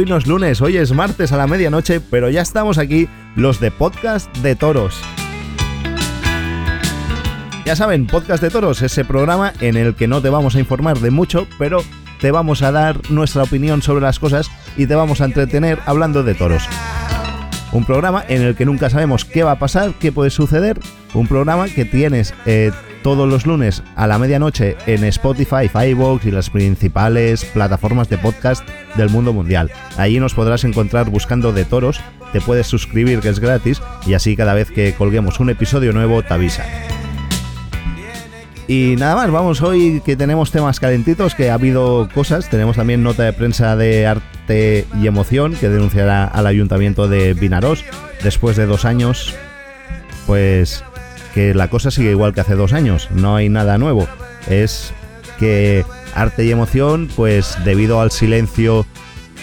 Hoy no es lunes, hoy es martes a la medianoche, pero ya estamos aquí, los de Podcast de Toros. Ya saben, Podcast de Toros, ese programa en el que no te vamos a informar de mucho, pero te vamos a dar nuestra opinión sobre las cosas y te vamos a entretener hablando de toros. Un programa en el que nunca sabemos qué va a pasar, qué puede suceder. Un programa que tienes eh, todos los lunes a la medianoche en Spotify, Firebox y las principales plataformas de podcast del mundo mundial. Allí nos podrás encontrar buscando de toros, te puedes suscribir que es gratis y así cada vez que colguemos un episodio nuevo te avisa. Y nada más, vamos hoy que tenemos temas calentitos, que ha habido cosas, tenemos también nota de prensa de arte y emoción que denunciará al ayuntamiento de Vinaros después de dos años, pues que la cosa sigue igual que hace dos años, no hay nada nuevo, es que arte y emoción, pues debido al silencio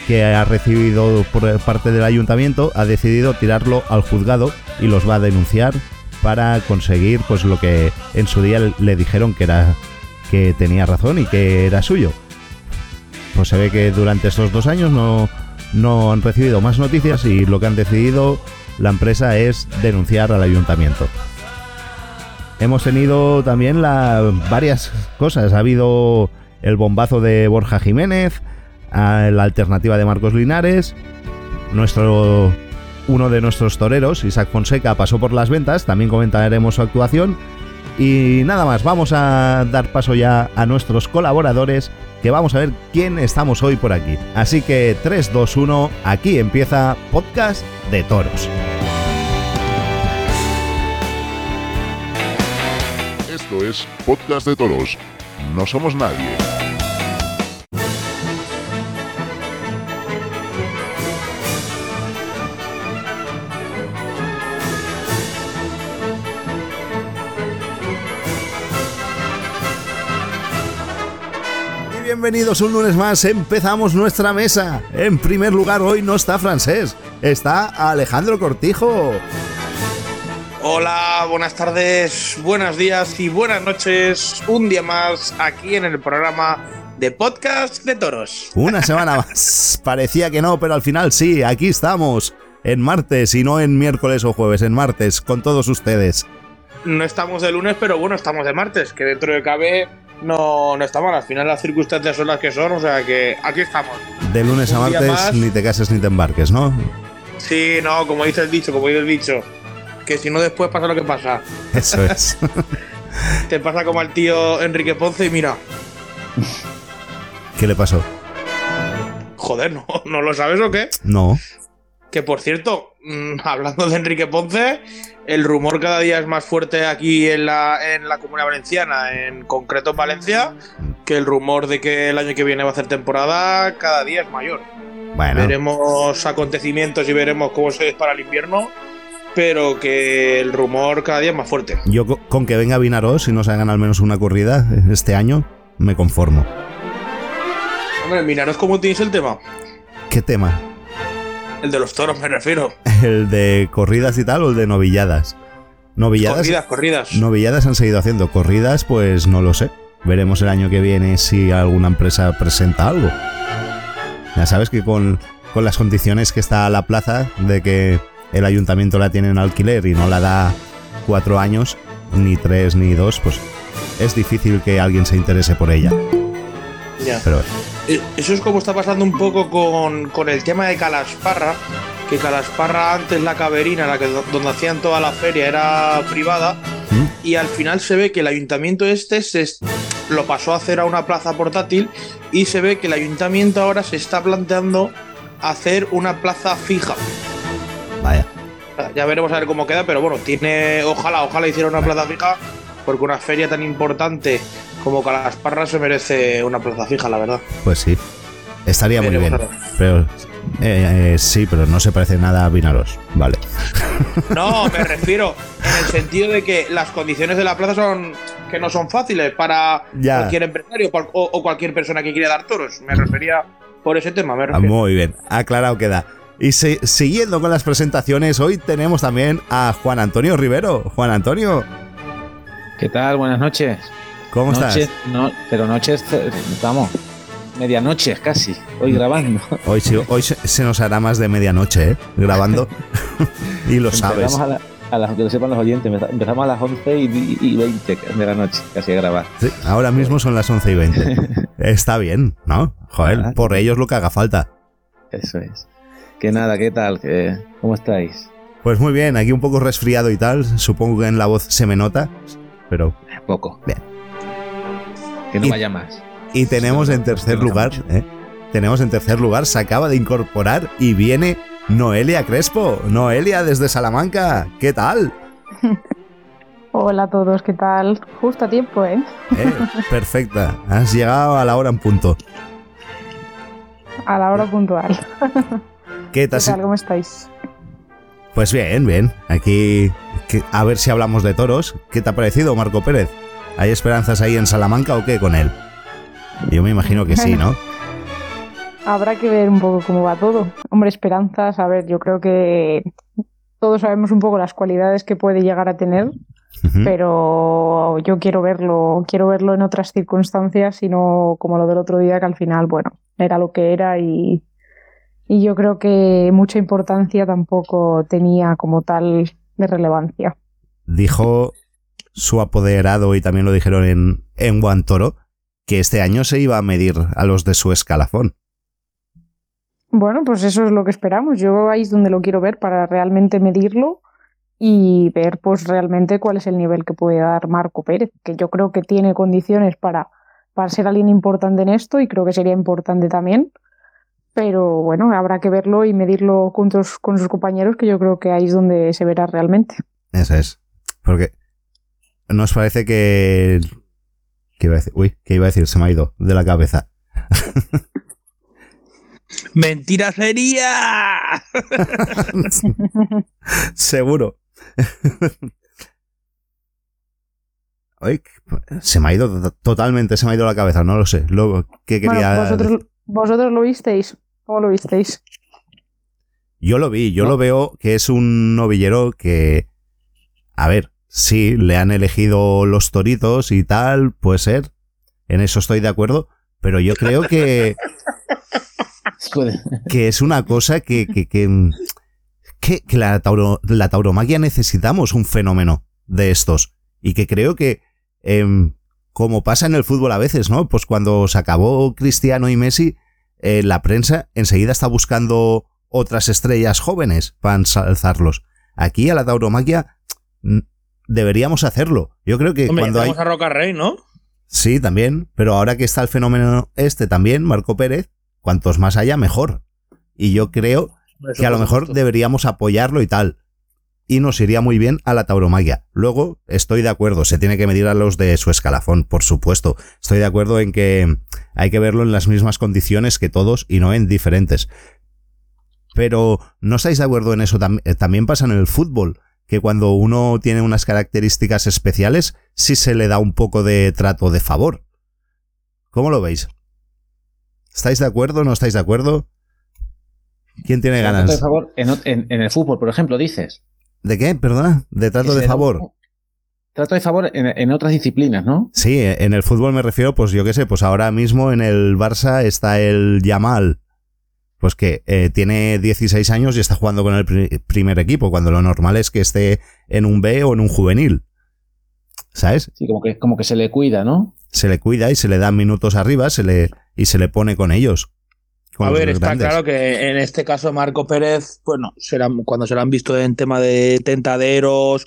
que ha recibido por parte del ayuntamiento, ha decidido tirarlo al juzgado y los va a denunciar para conseguir pues lo que en su día le dijeron que era que tenía razón y que era suyo. Pues se ve que durante estos dos años no, no han recibido más noticias y lo que han decidido la empresa es denunciar al ayuntamiento. Hemos tenido también la, varias cosas. Ha habido el bombazo de Borja Jiménez, la alternativa de Marcos Linares, nuestro uno de nuestros toreros, Isaac Fonseca, pasó por las ventas, también comentaremos su actuación. Y nada más, vamos a dar paso ya a nuestros colaboradores, que vamos a ver quién estamos hoy por aquí. Así que 3, 2, 1, aquí empieza Podcast de Toros. Podcast de Toros. No somos nadie. bienvenidos un lunes más. Empezamos nuestra mesa. En primer lugar, hoy no está Francés, está Alejandro Cortijo. Hola, buenas tardes, buenos días y buenas noches. Un día más aquí en el programa de podcast de toros. Una semana más. Parecía que no, pero al final sí, aquí estamos. En martes y no en miércoles o jueves, en martes, con todos ustedes. No estamos de lunes, pero bueno, estamos de martes, que dentro de cabe no, no está mal. Al final las circunstancias son las que son, o sea que aquí estamos. De lunes a martes ni te cases ni te embarques, ¿no? Sí, no, como dice el dicho, como dice el dicho. Que si no después pasa lo que pasa. Eso es. te pasa como al tío Enrique Ponce y mira. ¿Qué le pasó? Joder, ¿no, ¿no lo sabes o qué? No. Que por cierto, mm, hablando de Enrique Ponce, el rumor cada día es más fuerte aquí en la, en la Comunidad Valenciana, en concreto en Valencia, que el rumor de que el año que viene va a hacer temporada cada día es mayor. Bueno. Veremos acontecimientos y veremos cómo se para el invierno, pero que el rumor cada día es más fuerte. Yo con que venga Vinaros y nos hagan al menos una corrida este año, me conformo. Hombre, Vinaros, ¿cómo tienes el tema? ¿Qué tema? El de los toros, me refiero. ¿El de corridas y tal o el de novilladas? Novilladas. Corridas, corridas. Novilladas han seguido haciendo. Corridas, pues no lo sé. Veremos el año que viene si alguna empresa presenta algo. Ya sabes que con, con las condiciones que está la plaza, de que el ayuntamiento la tiene en alquiler y no la da cuatro años, ni tres ni dos, pues es difícil que alguien se interese por ella. Ya. Pero eh, Eso es como está pasando un poco con, con el tema de Calasparra, que Calasparra antes la caverina, la que donde hacían toda la feria, era privada, ¿Mm? y al final se ve que el ayuntamiento este se lo pasó a hacer a una plaza portátil y se ve que el ayuntamiento ahora se está planteando hacer una plaza fija. Vaya. Ya veremos a ver cómo queda, pero bueno, tiene. Ojalá, ojalá hiciera una plaza fija, porque una feria tan importante como Calasparra se merece una plaza fija, la verdad. Pues sí, estaría muy bien. Pero eh, eh, sí, pero no se parece nada a Vinaros, vale. No, me refiero en el sentido de que las condiciones de la plaza son que no son fáciles para cualquier empresario o, o, cualquier persona que quiera dar toros. Me refería por ese tema. Me ah, muy bien, aclarado queda. Y se, siguiendo con las presentaciones, hoy tenemos también a Juan Antonio Rivero. Juan Antonio. ¿Qué tal? Buenas noches. ¿Cómo noches, estás? No, pero noches, vamos. medianoche casi, hoy grabando. Hoy, hoy se, nos hará más de medianoche, ¿eh? Grabando. y lo sabes. A, las que lo sepan los oyentes, empezamos a las 11 y, 20 de la noche, casi a grabar. Sí, ahora mismo son las 11 y 20. Está bien, ¿no? Joder, ah, por ellos lo que haga falta. Eso es. Que nada, ¿qué tal? ¿Cómo estáis? Pues muy bien, aquí un poco resfriado y tal. Supongo que en la voz se me nota, pero. Poco. Bien. Que no vaya más. Y tenemos en tercer lugar, ¿eh? tenemos en tercer lugar, se acaba de incorporar y viene Noelia Crespo. Noelia desde Salamanca, ¿qué tal? Hola a todos, ¿qué tal? Justo a tiempo, ¿eh? ¿eh? Perfecta, has llegado a la hora en punto. A la hora puntual. ¿Qué, tal? ¿Cómo estáis? Pues bien, bien. Aquí a ver si hablamos de toros. ¿Qué te ha parecido, Marco Pérez? ¿Hay esperanzas ahí en Salamanca o qué con él? Yo me imagino que sí, ¿no? Habrá que ver un poco cómo va todo. Hombre, esperanzas, a ver, yo creo que todos sabemos un poco las cualidades que puede llegar a tener, pero yo quiero verlo, quiero verlo en otras circunstancias y no como lo del otro día, que al final, bueno, era lo que era y, y yo creo que mucha importancia tampoco tenía como tal de relevancia. Dijo su apoderado y también lo dijeron en, en Guantoro que este año se iba a medir a los de su escalafón. Bueno, pues eso es lo que esperamos. Yo ahí es donde lo quiero ver para realmente medirlo y ver pues realmente cuál es el nivel que puede dar Marco Pérez, que yo creo que tiene condiciones para, para ser alguien importante en esto y creo que sería importante también. Pero bueno, habrá que verlo y medirlo juntos con sus compañeros, que yo creo que ahí es donde se verá realmente. Eso es. Porque nos parece que ¿Qué iba a decir? Uy, ¿qué iba a decir? Se me ha ido de la cabeza. ¡Mentira sería! Seguro. Uy, se me ha ido totalmente, se me ha ido la cabeza, no lo sé. Lo que quería. vosotros, vosotros, lo visteis? ¿Cómo lo visteis? Yo lo vi, yo lo veo que es un novillero que. A ver, sí, le han elegido los toritos y tal, puede ser. En eso estoy de acuerdo. Pero yo creo que. que es una cosa que. que, que, la, la tauromaquia necesitamos un fenómeno de estos. Y que creo que. Em, como pasa en el fútbol a veces, ¿no? Pues cuando se acabó Cristiano y Messi, eh, la prensa enseguida está buscando otras estrellas jóvenes para ensalzarlos. Aquí a la tauromaquia deberíamos hacerlo. Yo creo que cuando hay. a Roca Rey, ¿no? Sí, también. Pero ahora que está el fenómeno este también, Marco Pérez, cuantos más haya, mejor. Y yo creo que a lo mejor deberíamos apoyarlo y tal. Y nos iría muy bien a la tauromaquia. Luego, estoy de acuerdo, se tiene que medir a los de su escalafón, por supuesto. Estoy de acuerdo en que hay que verlo en las mismas condiciones que todos y no en diferentes. Pero, ¿no estáis de acuerdo en eso? También pasa en el fútbol que cuando uno tiene unas características especiales, sí se le da un poco de trato de favor. ¿Cómo lo veis? ¿Estáis de acuerdo? ¿No estáis de acuerdo? ¿Quién tiene ganas? De favor en, el fútbol, por ejemplo, dices. ¿De qué? Perdona. De trato de favor. Trato de favor en, en, otras disciplinas, ¿no? Sí, en el fútbol me refiero, pues yo qué sé, pues ahora mismo en el Barça está el Yamal, pues que eh, tiene 16 años y está jugando con el primer equipo, cuando lo normal es que esté en un B o en un juvenil. ¿Sabes? Sí, como que, como que se le cuida, ¿no? Se le cuida y se le dan minutos arriba se le, y se le pone con ellos. A ver, está claro que en este caso Marco Pérez, bueno, cuando se lo han visto en tema de tentaderos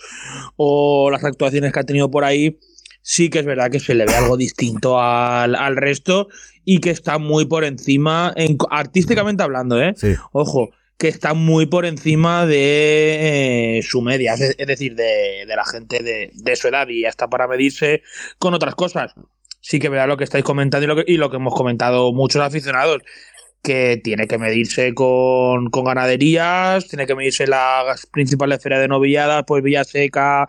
o las actuaciones que ha tenido por ahí, sí que es verdad que se le ve algo distinto al, al resto y que está muy por encima, en, artísticamente hablando, ¿eh? Ojo, que está muy por encima de eh, su media, es, decir, de, la gente de, su edad y hasta para medirse con otras cosas. Sí que vea lo que estáis comentando y lo que, y lo que hemos comentado muchos aficionados, que tiene que medirse con, con, ganaderías, tiene que medirse las principales ferias de novilladas, pues Villaseca,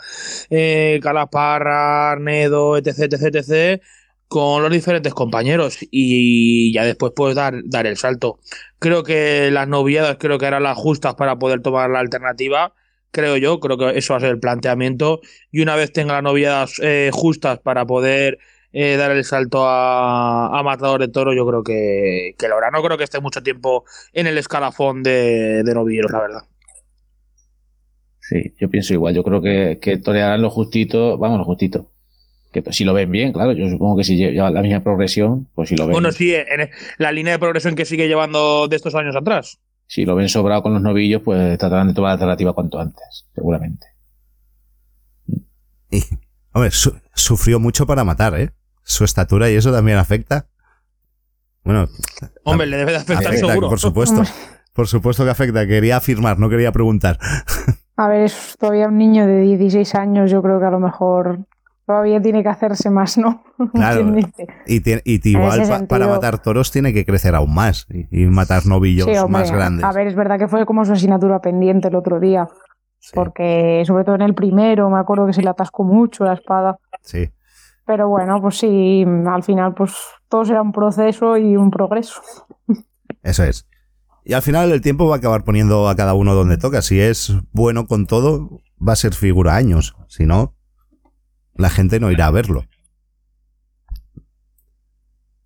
eh, Calaparra, Arnedo, etc, etc, etc, con los diferentes compañeros y ya después puedes dar, dar el salto. Creo que las novilladas creo que eran las justas para poder tomar la alternativa, creo yo, creo que eso va a ser el planteamiento y una vez tenga las novilladas eh, justas para poder eh, dar el salto a, a, Matador de Toro, yo creo que, que lo hará. No creo que esté mucho tiempo en el escalafón de, de novilleros, la verdad. Sí, yo pienso igual. Yo creo que, que torearán lo justito, vamos, lo justito. Que pues, si lo ven bien, claro, yo supongo que si lleva la misma progresión, pues si lo ven. Bueno, sí, en la línea de progresión que sigue llevando de estos años atrás. Si lo ven sobrado con los novillos, pues tratarán de tomar la alternativa cuanto antes, seguramente. Y, hombre, sufrió mucho para matar, ¿eh? Su estatura y eso también afecta. Bueno. Hombre, le debe de afectar seguro. Por supuesto. Por supuesto que afecta. Quería afirmar, no quería preguntar. A ver, es todavía un niño de 16 años, yo creo que a lo mejor todavía tiene que hacerse más, ¿no? Claro. y, y igual para matar toros tiene que crecer aún más y, matar novillos más grandes. A ver, es verdad que fue como su asignatura pendiente el otro día. Porque sobre todo en el primero me acuerdo que se le atascó mucho la espada. Sí. Pero bueno, pues sí, al final pues todo será un proceso y un progreso. Eso es. Y al final el tiempo va a acabar poniendo a cada uno donde toca. Si es bueno con todo, va a ser figura años. Si no, la gente no irá a verlo.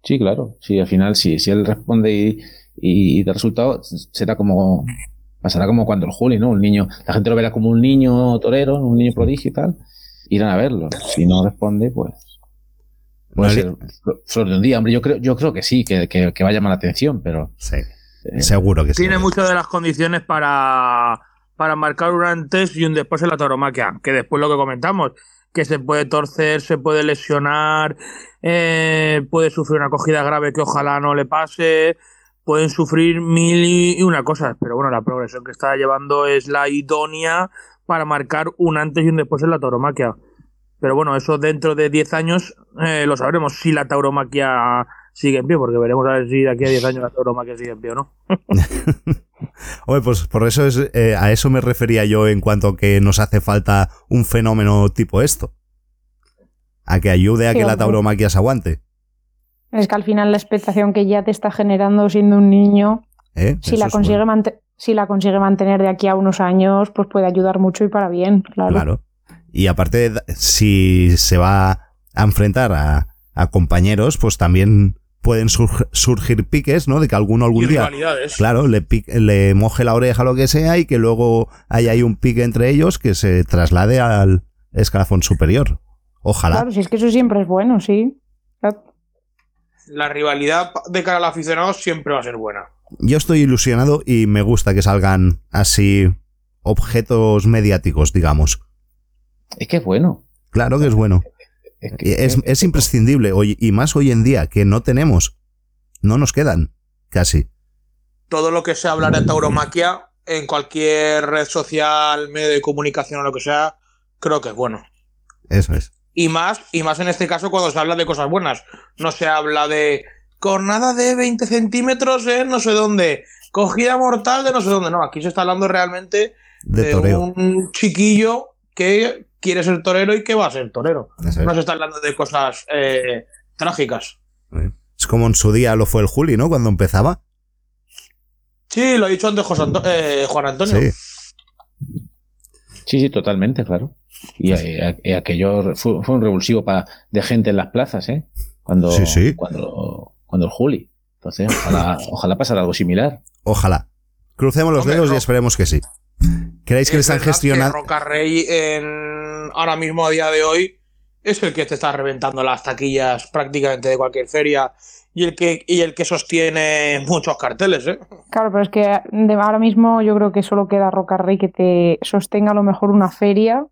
Sí, claro. Sí, al final, si, si él responde y, y, da resultado, será como. Pasará como cuando el Juli, ¿no? Un niño. La gente lo verá como un niño torero, un niño prodigio y tal. Irán a verlo. Si no responde, pues. Puede ser flor de un día. Hombre, yo creo, yo creo que sí, que, que, que va a llamar la atención, pero. Sí. Eh, seguro que sí. Tiene muchas de las condiciones para, para marcar un antes y un después en la tauromaquia. Que después lo que comentamos que se puede torcer, se puede lesionar, eh, puede sufrir una acogida grave que ojalá no le pase, pueden sufrir mil y una cosas, pero bueno, la progresión que está llevando es la idónea para marcar un antes y un después en la tauromaquia. Pero bueno, eso dentro de 10 años eh, lo sabremos si la tauromaquia sigue en pie, porque veremos a ver si de aquí a 10 años la tauromaquia sigue en pie o no. Oye, pues por eso es, eh, a eso me refería yo en cuanto a que nos hace falta un fenómeno tipo esto. A que ayude a que la tauromaquia se aguante. Es que al final la expectación que ya te está generando siendo un niño, ¿Eh? si, la consigue si la consigue mantener de aquí a unos años, pues puede ayudar mucho y para bien, claro. Claro. Y aparte, si se va a enfrentar a, a compañeros, pues también pueden surgir piques, ¿no? De que alguno algún día, claro, le, le moje la oreja lo que sea y que luego haya ahí un pique entre ellos que se traslade al escalafón superior. Ojalá. Claro, si es que eso siempre es bueno, sí. La rivalidad de cara al aficionado siempre va a ser buena. Yo estoy ilusionado y me gusta que salgan así objetos mediáticos, digamos. Es que es bueno. Claro que es bueno. Es, imprescindible hoy, y más hoy en día que no tenemos, no nos quedan casi. Todo lo que se habla de tauromaquia en cualquier red social, medio de comunicación o lo que sea, creo que es bueno. Eso es. Y más, y más en este caso cuando se habla de cosas buenas. No se habla de cornada de 20 centímetros en no sé dónde, cogida mortal de no sé dónde. No, aquí se está hablando realmente de, un chiquillo que quiere ser torero y que va a ser torero. No se está hablando de cosas eh, trágicas. Es como en su día lo fue el Juli, ¿no? Cuando empezaba. Sí, lo ha dicho antes eh, Juan Antonio. Sí. sí, totalmente, claro. Y, eh, aquello fue, un revulsivo de gente en las plazas, ¿eh? Cuando, cuando, cuando el Juli. Entonces, ojalá, ojalá pasara algo similar. Ojalá. Crucemos los dedos y esperemos que sí. ¿Creéis que les han gestionado? Roca Rey en... ahora mismo a día de hoy es el que te está reventando las taquillas prácticamente de cualquier feria y el que, y el que sostiene muchos carteles. ¿eh? Claro, pero es que ahora mismo yo creo que solo queda Roca Rey que te sostenga a lo mejor una feria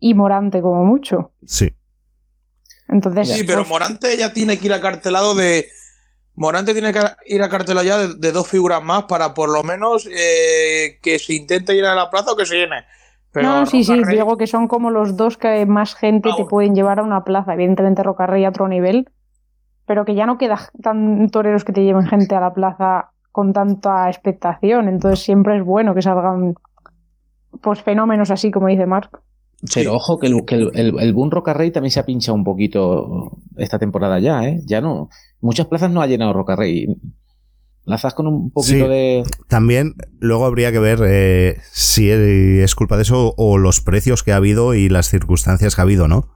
y Morante como mucho. Sí. Entonces, sí, pero pues Morante ya tiene que ir acartelado de Morante tiene que ir a cartela ya de, dos figuras más para por lo menos eh, que se intente ir a la plaza o que se llene. no, sí, sí, digo que son como los dos que más gente te pueden llevar a una plaza. Evidentemente Rocarrey a otro nivel, pero que ya no queda tan toreros que te lleven gente a la plaza con tanta expectación. Entonces siempre es bueno que salgan pues fenómenos así como dice Marc. Pero ojo que el, que el, el, Boom Rocarrey también se ha pinchado un poquito esta temporada ya, ¿eh? Ya no. Muchas plazas no ha llenado Rocarrey. Plazas con un poquito de. También luego habría que ver eh, si es culpa de eso o los precios que ha habido y las circunstancias que ha habido, ¿no?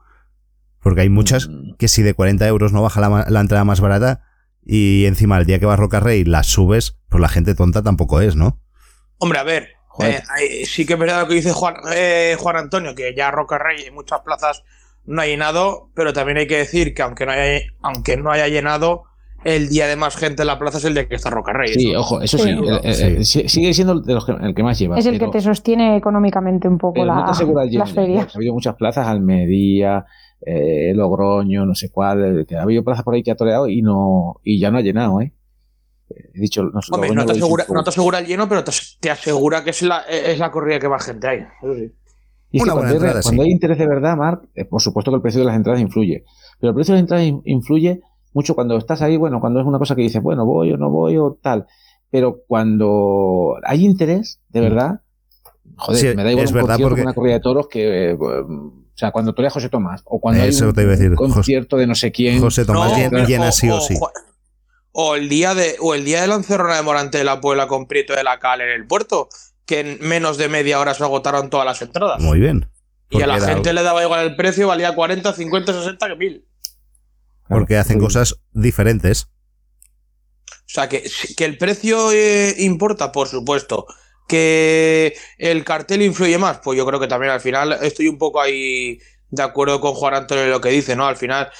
Porque hay muchas mm. que si de 40 euros no baja la, entrada más barata y encima el día que va a Roca Rey las subes, pues la gente tonta tampoco es, ¿no? Hombre, a ver, eh, sí que es verdad lo que dice Juan, eh, Juan Antonio, que ya Roca Rey en muchas plazas no ha llenado, pero también hay que decir que aunque no haya, aunque no haya llenado, el día de más gente en la plaza es el de que está Roca Rey. Sí, ojo, eso sí, eh, sigue siendo el que más lleva. Es el que te sostiene económicamente un poco la, las ferias. Ha habido muchas plazas, Almería, eh, Logroño, no sé cuál, que ha habido plazas por ahí que ha toreado y no y ya no ha llenado, ¿eh? He dicho, no, no, te asegura, el lleno, pero te, asegura que es la, es la corrida que más gente hay. Y cuando, hay, interés de verdad, Marc, eh, por supuesto que el precio de las entradas influye. Pero el precio de las entradas influye mucho cuando estás ahí, bueno, cuando es una cosa que dices, bueno, voy o no voy o tal. Pero cuando hay interés, de mm. verdad, joder, me da igual un una corrida de toros que... Eh, o sea, cuando torea José Tomás o cuando hay un, concierto de no sé quién. José Tomás llena sí o, sí. O el día de o el día de la encerrona de Morante de la Puebla con Prieto de la Cal en el puerto, que en menos de media hora se agotaron todas las entradas. Muy bien. Y a la gente le daba igual el precio, valía 40, 50, 60 que 1000. Porque hacen cosas diferentes. O sea, que, que el precio eh, importa, por supuesto. Que el cartel influye más, pues yo creo que también al final estoy un poco ahí de acuerdo con Juan Antonio en lo que dice, ¿no? Al final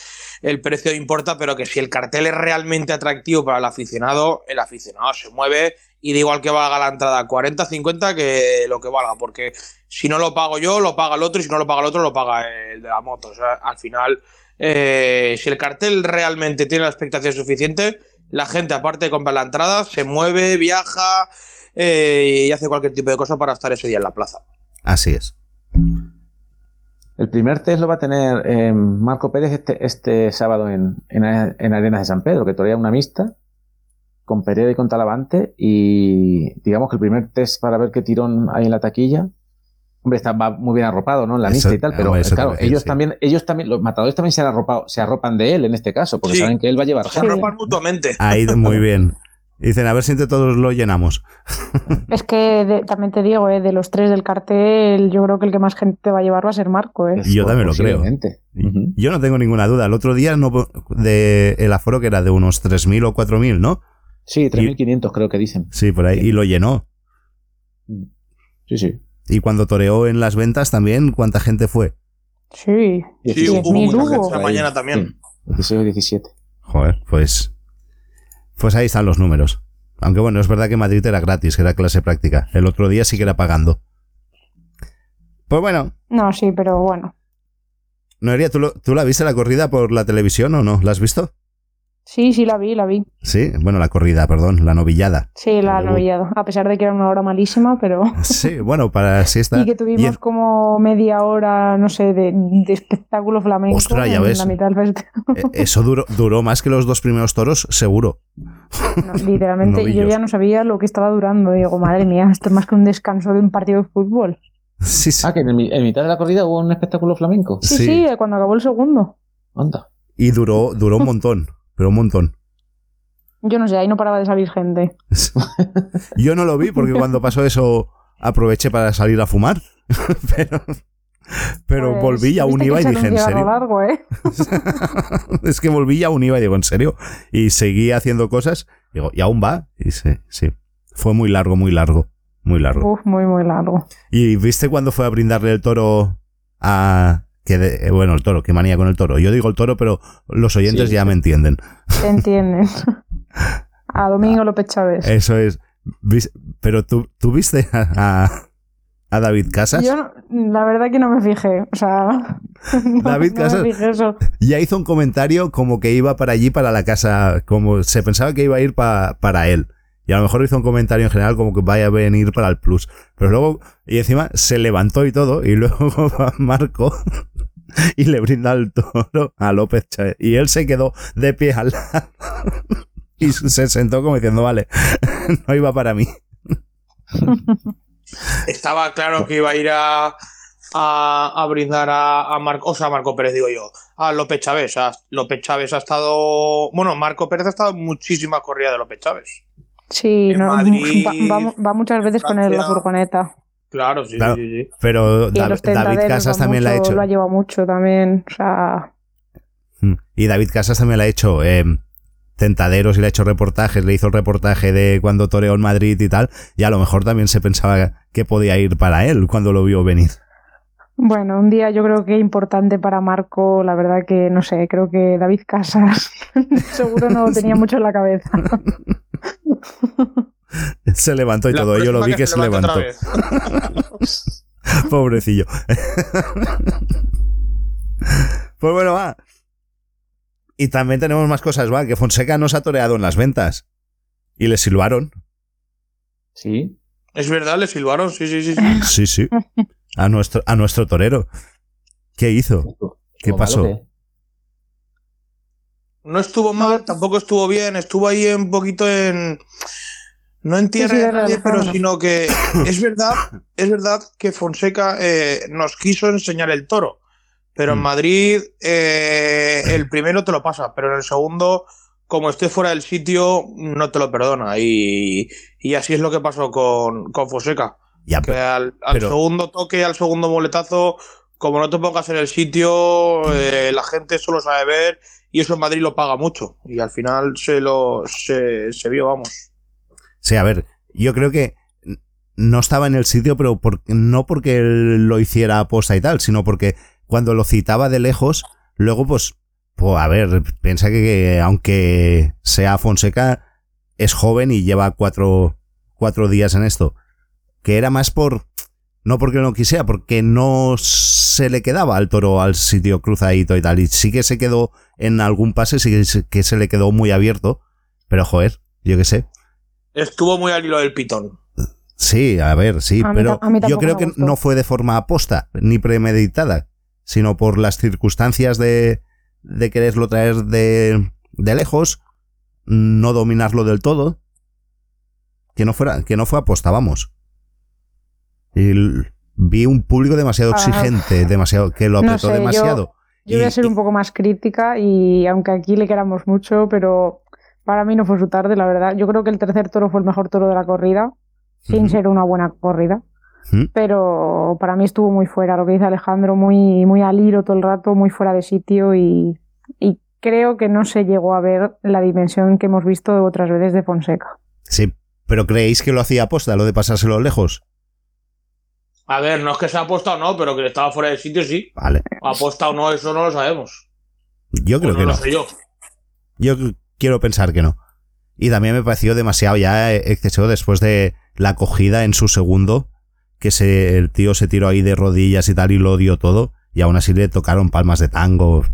el precio importa, pero que si el cartel es realmente atractivo para el aficionado, el aficionado se mueve y da igual que valga la entrada 40, 50 que lo que valga, porque si no lo pago yo, lo paga el otro y si no lo paga el otro, lo paga el de la moto. O sea, al final, eh, si el cartel realmente tiene la expectación suficiente, la gente aparte de comprar la entrada, se mueve, viaja eh, y hace cualquier tipo de cosa para estar ese día en la plaza. Así es. El primer test lo va a tener eh, Marco Pérez este, este sábado en, en, Arenas de San Pedro, que todavía una mixta con Pereira y con Talavante y digamos que el primer test para ver qué tirón hay en la taquilla hombre, está muy bien arropado, ¿no? En la mixta y tal, pero claro, ellos también, ellos también, los matadores también se, se arropan de él en este caso, porque saben que él va a llevar. Se arropan mutuamente. Ahí, muy bien. Dicen, a ver si entre todos lo llenamos. Es que también te digo, eh, de los tres del cartel, yo creo que el que más gente va a llevar va a ser Marco. Eh. Yo también lo creo. Yo no tengo ninguna duda. El otro día no, de el aforo que era de unos 3.000 o 4.000, ¿no? Sí, 3.500 creo que dicen. Sí, por ahí. Y lo llenó. Sí, sí. Y cuando toreó en las ventas también, ¿cuánta gente fue? Sí, sí hubo mucha gente esta mañana también. 16 o 17. Joder, pues pues ahí están los números. Aunque bueno, es verdad que Madrid era gratis, que era clase práctica. El otro día sí que era pagando. Pues bueno. No, sí, pero bueno. Noelia, ¿tú, ¿tú la viste la corrida por la televisión o no? ¿La has visto? Sí, sí, la vi, la vi. Sí, bueno, la corrida, perdón, la novillada. Sí, la novillada, a pesar de que era una hora malísima, pero... Sí, bueno, para así está... Y que tuvimos como media hora, no sé, de, espectáculo flamenco Ostras, ya ves. E, eso duró, duró más que los dos primeros toros, seguro. literalmente, yo ya no sabía lo que estaba durando. Digo, madre mía, esto es más que un descanso de un partido de fútbol. Sí, sí. Ah, que en, mitad de la corrida hubo un espectáculo flamenco. Sí, sí, cuando acabó el segundo. Anda. Y duró, duró un montón pero un montón. Yo no sé, ahí no paraba de salir gente. Yo no lo vi porque cuando pasó eso aproveché para salir a fumar, pero, pero pues, volví y aún iba y dije, ¿en serio? Largo, ¿eh? es que volví y aún iba y digo, ¿en serio? Y seguí haciendo cosas, digo, ¿y aún va? Y sí, sí. Fue muy largo, muy largo, muy largo. Uf, muy, muy largo. ¿Y viste cuando fue a brindarle el toro a, que eh, bueno, el toro, qué manía con el toro. Yo digo el toro, pero los oyentes ya me entienden. Te entienden. A Domingo López Chávez. Eso es. Pero tú, ¿tú viste a, a, David Casas. Yo la verdad que no me fijé. O sea, David Casas ya hizo un comentario como que iba para allí, para la casa, como se pensaba que iba a ir para él. Y a lo mejor hizo un comentario en general como que vaya a venir para el plus. Pero luego, y encima se levantó y todo, y luego Marco y le brinda el toro a López Chávez. Y él se quedó de pie al lado y se sentó como diciendo, vale, no iba para mí. Estaba claro que iba a ir a, a, brindar a, Marco, o sea, a Marco Pérez, digo yo, a López Chávez. López Chávez ha estado, bueno, Marco Pérez ha estado en muchísimas corridas de López Chávez. Sí, no, va, muchas veces con él la furgoneta. Claro, sí, sí, sí. Pero David Casas también la ha hecho. Lo ha llevado mucho también. O sea. Mm. Y David Casas también le ha hecho eh, tentaderos y le ha hecho reportajes, le hizo el reportaje de cuando toreó en Madrid y tal, y a lo mejor también se pensaba que podía ir para él cuando lo vio venir. Bueno, un día yo creo que importante para Marco, la verdad que no sé, creo que David Casas seguro no lo tenía mucho en la cabeza. se levantó y todo, yo lo vi que, se, levantó. Pobrecillo. pues bueno, va. Y también tenemos más cosas, va, que Fonseca nos ha toreado en las ventas. Y le silbaron. Sí. Es verdad, le silbaron, sí, sí, sí. Sí, sí. A nuestro, a nuestro torero. ¿Qué hizo? ¿Qué pasó? No estuvo mal, tampoco estuvo bien, estuvo ahí un poquito en. No en tierra de nadie, pero sino que es verdad, es verdad que Fonseca eh, nos quiso enseñar el toro. Pero en mm. Madrid eh, el primero te lo pasa, pero en el segundo, como esté fuera del sitio, no te lo perdona. Y, así es lo que pasó con, con Fonseca. que al, segundo toque, al segundo boletazo, como no te pongas en el sitio, eh, la gente solo sabe ver y eso en Madrid lo paga mucho. Y al final se lo se, vio, vamos. Sí, a ver, yo creo que no estaba en el sitio, pero no porque lo hiciera aposta y tal, sino porque cuando lo citaba de lejos, luego pues, pues a ver, piensa que, aunque sea Fonseca, es joven y lleva cuatro, cuatro días en esto. Que era más por, no porque no quisiera, porque no se le quedaba al toro al sitio cruzadito y tal. Y sí que se quedó en algún pase, sí que se le quedó muy abierto. Pero joder, yo qué sé. Estuvo muy al hilo del pitón. Sí, a ver, sí, pero yo creo que no fue de forma aposta ni premeditada sino por las circunstancias de, de quererlo traer de, de lejos, no dominarlo del todo, que no fuera, que no fue aposta, vamos. Y vi un público demasiado ah. exigente, demasiado, que lo apretó demasiado. Yo, voy a ser un poco más crítica y aunque aquí le queramos mucho, pero para mí no fue su tarde, la verdad. Yo creo que el tercer toro fue el mejor toro de la corrida, sin ser una buena corrida. Pero para mí estuvo muy fuera, lo que dice Alejandro, muy, muy al hilo todo el rato, muy fuera de sitio y, creo que no se llegó a ver la dimensión que hemos visto otras veces de Fonseca. Sí, pero ¿creéis que lo hacía aposta, lo de pasárselo lejos? A ver, no es que sea aposta o no, pero que estaba fuera de sitio sí. Vale. Aposta o no, eso no lo sabemos. Yo creo que no. yo. yo quiero pensar que no. Y también me pareció demasiado ya excesivo después de la acogida en su segundo que se, el tío se tiró ahí de rodillas y tal y lo dio todo, y aún así le tocaron palmas de tango.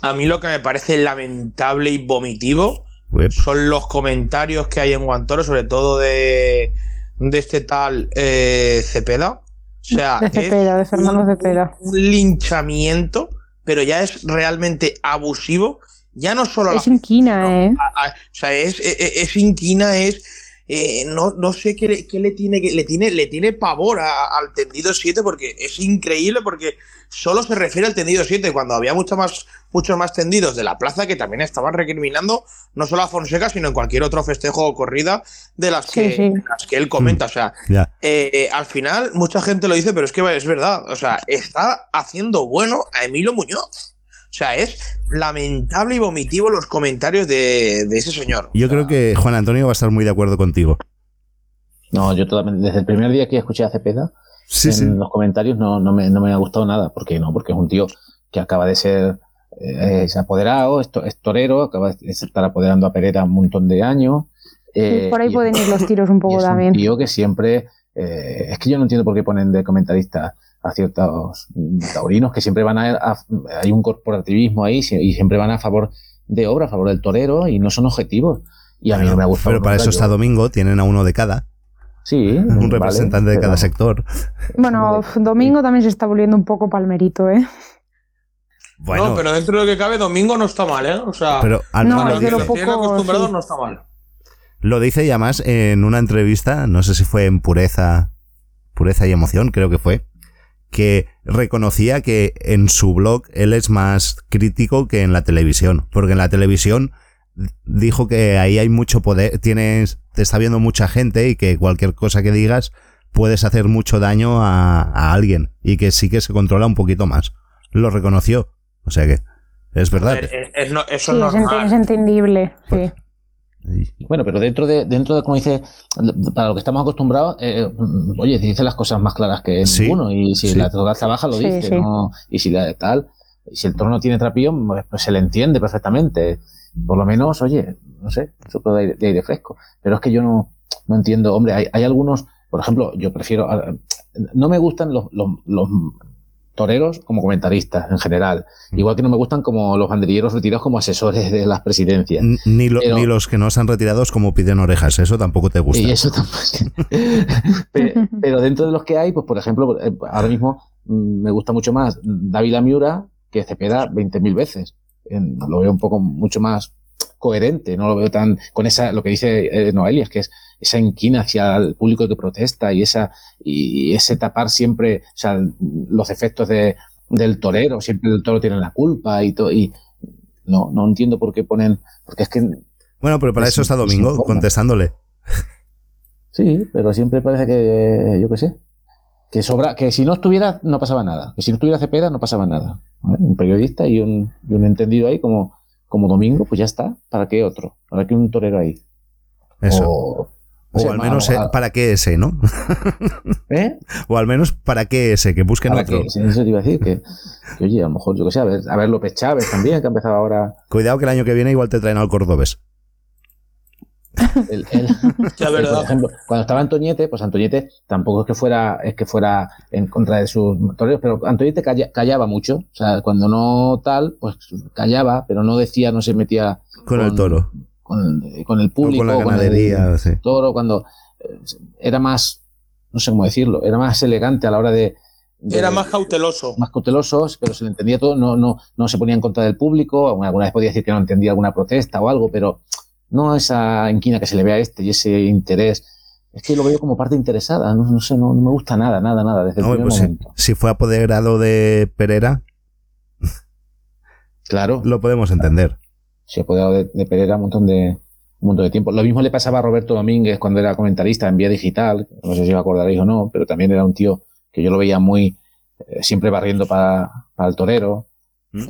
A mí lo que me parece lamentable y vomitivo son los comentarios que hay en Guantoro, sobre todo de, de este tal eh, Cepeda. O sea, de Cepeda, de Fernando Cepeda. Un, linchamiento, pero ya es realmente abusivo. Ya no solo es inquina, ¿eh? o sea, es, es, es inquina, es eh, no, no sé qué, le tiene, le tiene, le tiene pavor al tendido 7 porque es increíble porque solo se refiere al tendido 7 cuando había mucho más, muchos más tendidos de la plaza que también estaban recriminando no solo a Fonseca sino en cualquier otro festejo o corrida de las que, Las que él comenta. O sea, eh, eh, al final mucha gente lo dice, pero es que es verdad. O sea, está haciendo bueno a Emilio Muñoz. O sea, es lamentable y vomitivo los comentarios de, ese señor. Yo creo que Juan Antonio va a estar muy de acuerdo contigo. No, yo totalmente. Desde el primer día que escuché a Cepeda, en los comentarios no, no, me, no me ha gustado nada. ¿Por qué no? Porque es un tío que acaba de ser eh, apoderado, es, torero, acaba de estar apoderando a Pereira un montón de años. Eh, por ahí pueden ir los tiros un poco también. un tío que siempre. Eh, es que yo no entiendo por qué ponen de comentarista a ciertos taurinos que siempre van a, hay un corporativismo ahí y siempre van a favor de obra, a favor del torero y no son objetivos. Y a mí no me gusta. Pero para eso está Domingo, tienen a uno de cada. Sí. un representante de cada sector. Bueno, Domingo también se está volviendo un poco palmerito, ¿eh? Bueno, no, pero dentro de lo que cabe, Domingo no está mal, ¿eh? O sea, pero al no, lo poco, acostumbrado no está mal. Lo dice ya más en una entrevista, no sé si fue en Pureza, Pureza y Emoción, creo que fue, que reconocía que en su blog él es más crítico que en la televisión, porque en la televisión dijo que ahí hay mucho poder, tienes, te está viendo mucha gente y que cualquier cosa que digas puedes hacer mucho daño a, alguien y que sí que se controla un poquito más. Lo reconoció. O sea que es verdad. eso es entendible, sí. Bueno, pero dentro de, dentro de como dice, para lo que estamos acostumbrados, eh, oye, dice las cosas más claras que ninguno. Y si la torta baja, lo dice, ¿no? Y si la tal, si el toro no tiene trapillo, pues, pues, se le entiende perfectamente. Por lo menos, oye, no sé, eso de, de aire fresco. Pero es que yo no, no entiendo, hombre, hay, hay algunos, por ejemplo, yo prefiero, no me gustan los, los, los toreros como comentaristas en general. Mm. Igual que no me gustan como los banderilleros retirados como asesores de las presidencias. Ni, ni los que no están retirados como piden orejas, eso tampoco te gusta. Y eso tampoco. pero, dentro de los que hay, pues por ejemplo, eh, ahora mismo mm, me gusta mucho más David Miura que Cepeda 20.000 veces. Lo veo un poco mucho más coherente, no lo veo tan con esa, lo que dice eh, Noelia, es que es esa inquina hacia el público que protesta y esa y ese tapar siempre, o sea, los efectos de, del torero, siempre el toro tiene la culpa y todo, y no, no entiendo por qué ponen, porque es que... Bueno, pero para eso está Domingo contestándole. Sí, pero siempre parece que, yo qué sé, que sobra, que si no estuviera no pasaba nada, que si no estuviera Cepeda no pasaba nada. Un periodista y un, y un entendido ahí como, como Domingo, pues ya está, ¿para qué otro? ¿Para qué un torero ahí? Eso. O, al menos eh, para qué ese, ¿no? ¿Eh? O al menos para qué ese, que busquen otro. eso te iba a decir, que, oye, a lo mejor, yo qué sé, a ver, a ver López Chávez también, que ha empezado ahora. Cuidado que el año que viene igual te traen al Cordobés. El, Por ejemplo, cuando estaba Antoñete, pues Antoñete tampoco es que fuera, es que fuera en contra de sus toreros, pero Antoñete callaba mucho. O sea, cuando no tal, pues callaba, pero no decía, no se metía con el toro. con, el público, con la ganadería, con toro, cuando eh, era más, no sé cómo decirlo, era más elegante a la hora de, era más cauteloso. Más cauteloso, pero se le entendía todo, no, no, no se ponía en contra del público, alguna vez podía decir que no entendía alguna protesta o algo, pero no esa inquina que se le ve a este y ese interés. Es que lo veo como parte interesada, no, sé, no, me gusta nada, nada, nada, desde el primer pues momento. Si, si, fue apoderado de Pereira, claro. Lo podemos entender se ha apoderado de, de, Pereira un montón de, un montón de tiempo. Lo mismo le pasaba a Roberto Domínguez cuando era comentarista en Vía Digital, no sé si os acordaréis o no, pero también era un tío que yo lo veía muy, eh, siempre barriendo para, para el torero. ¿Mm?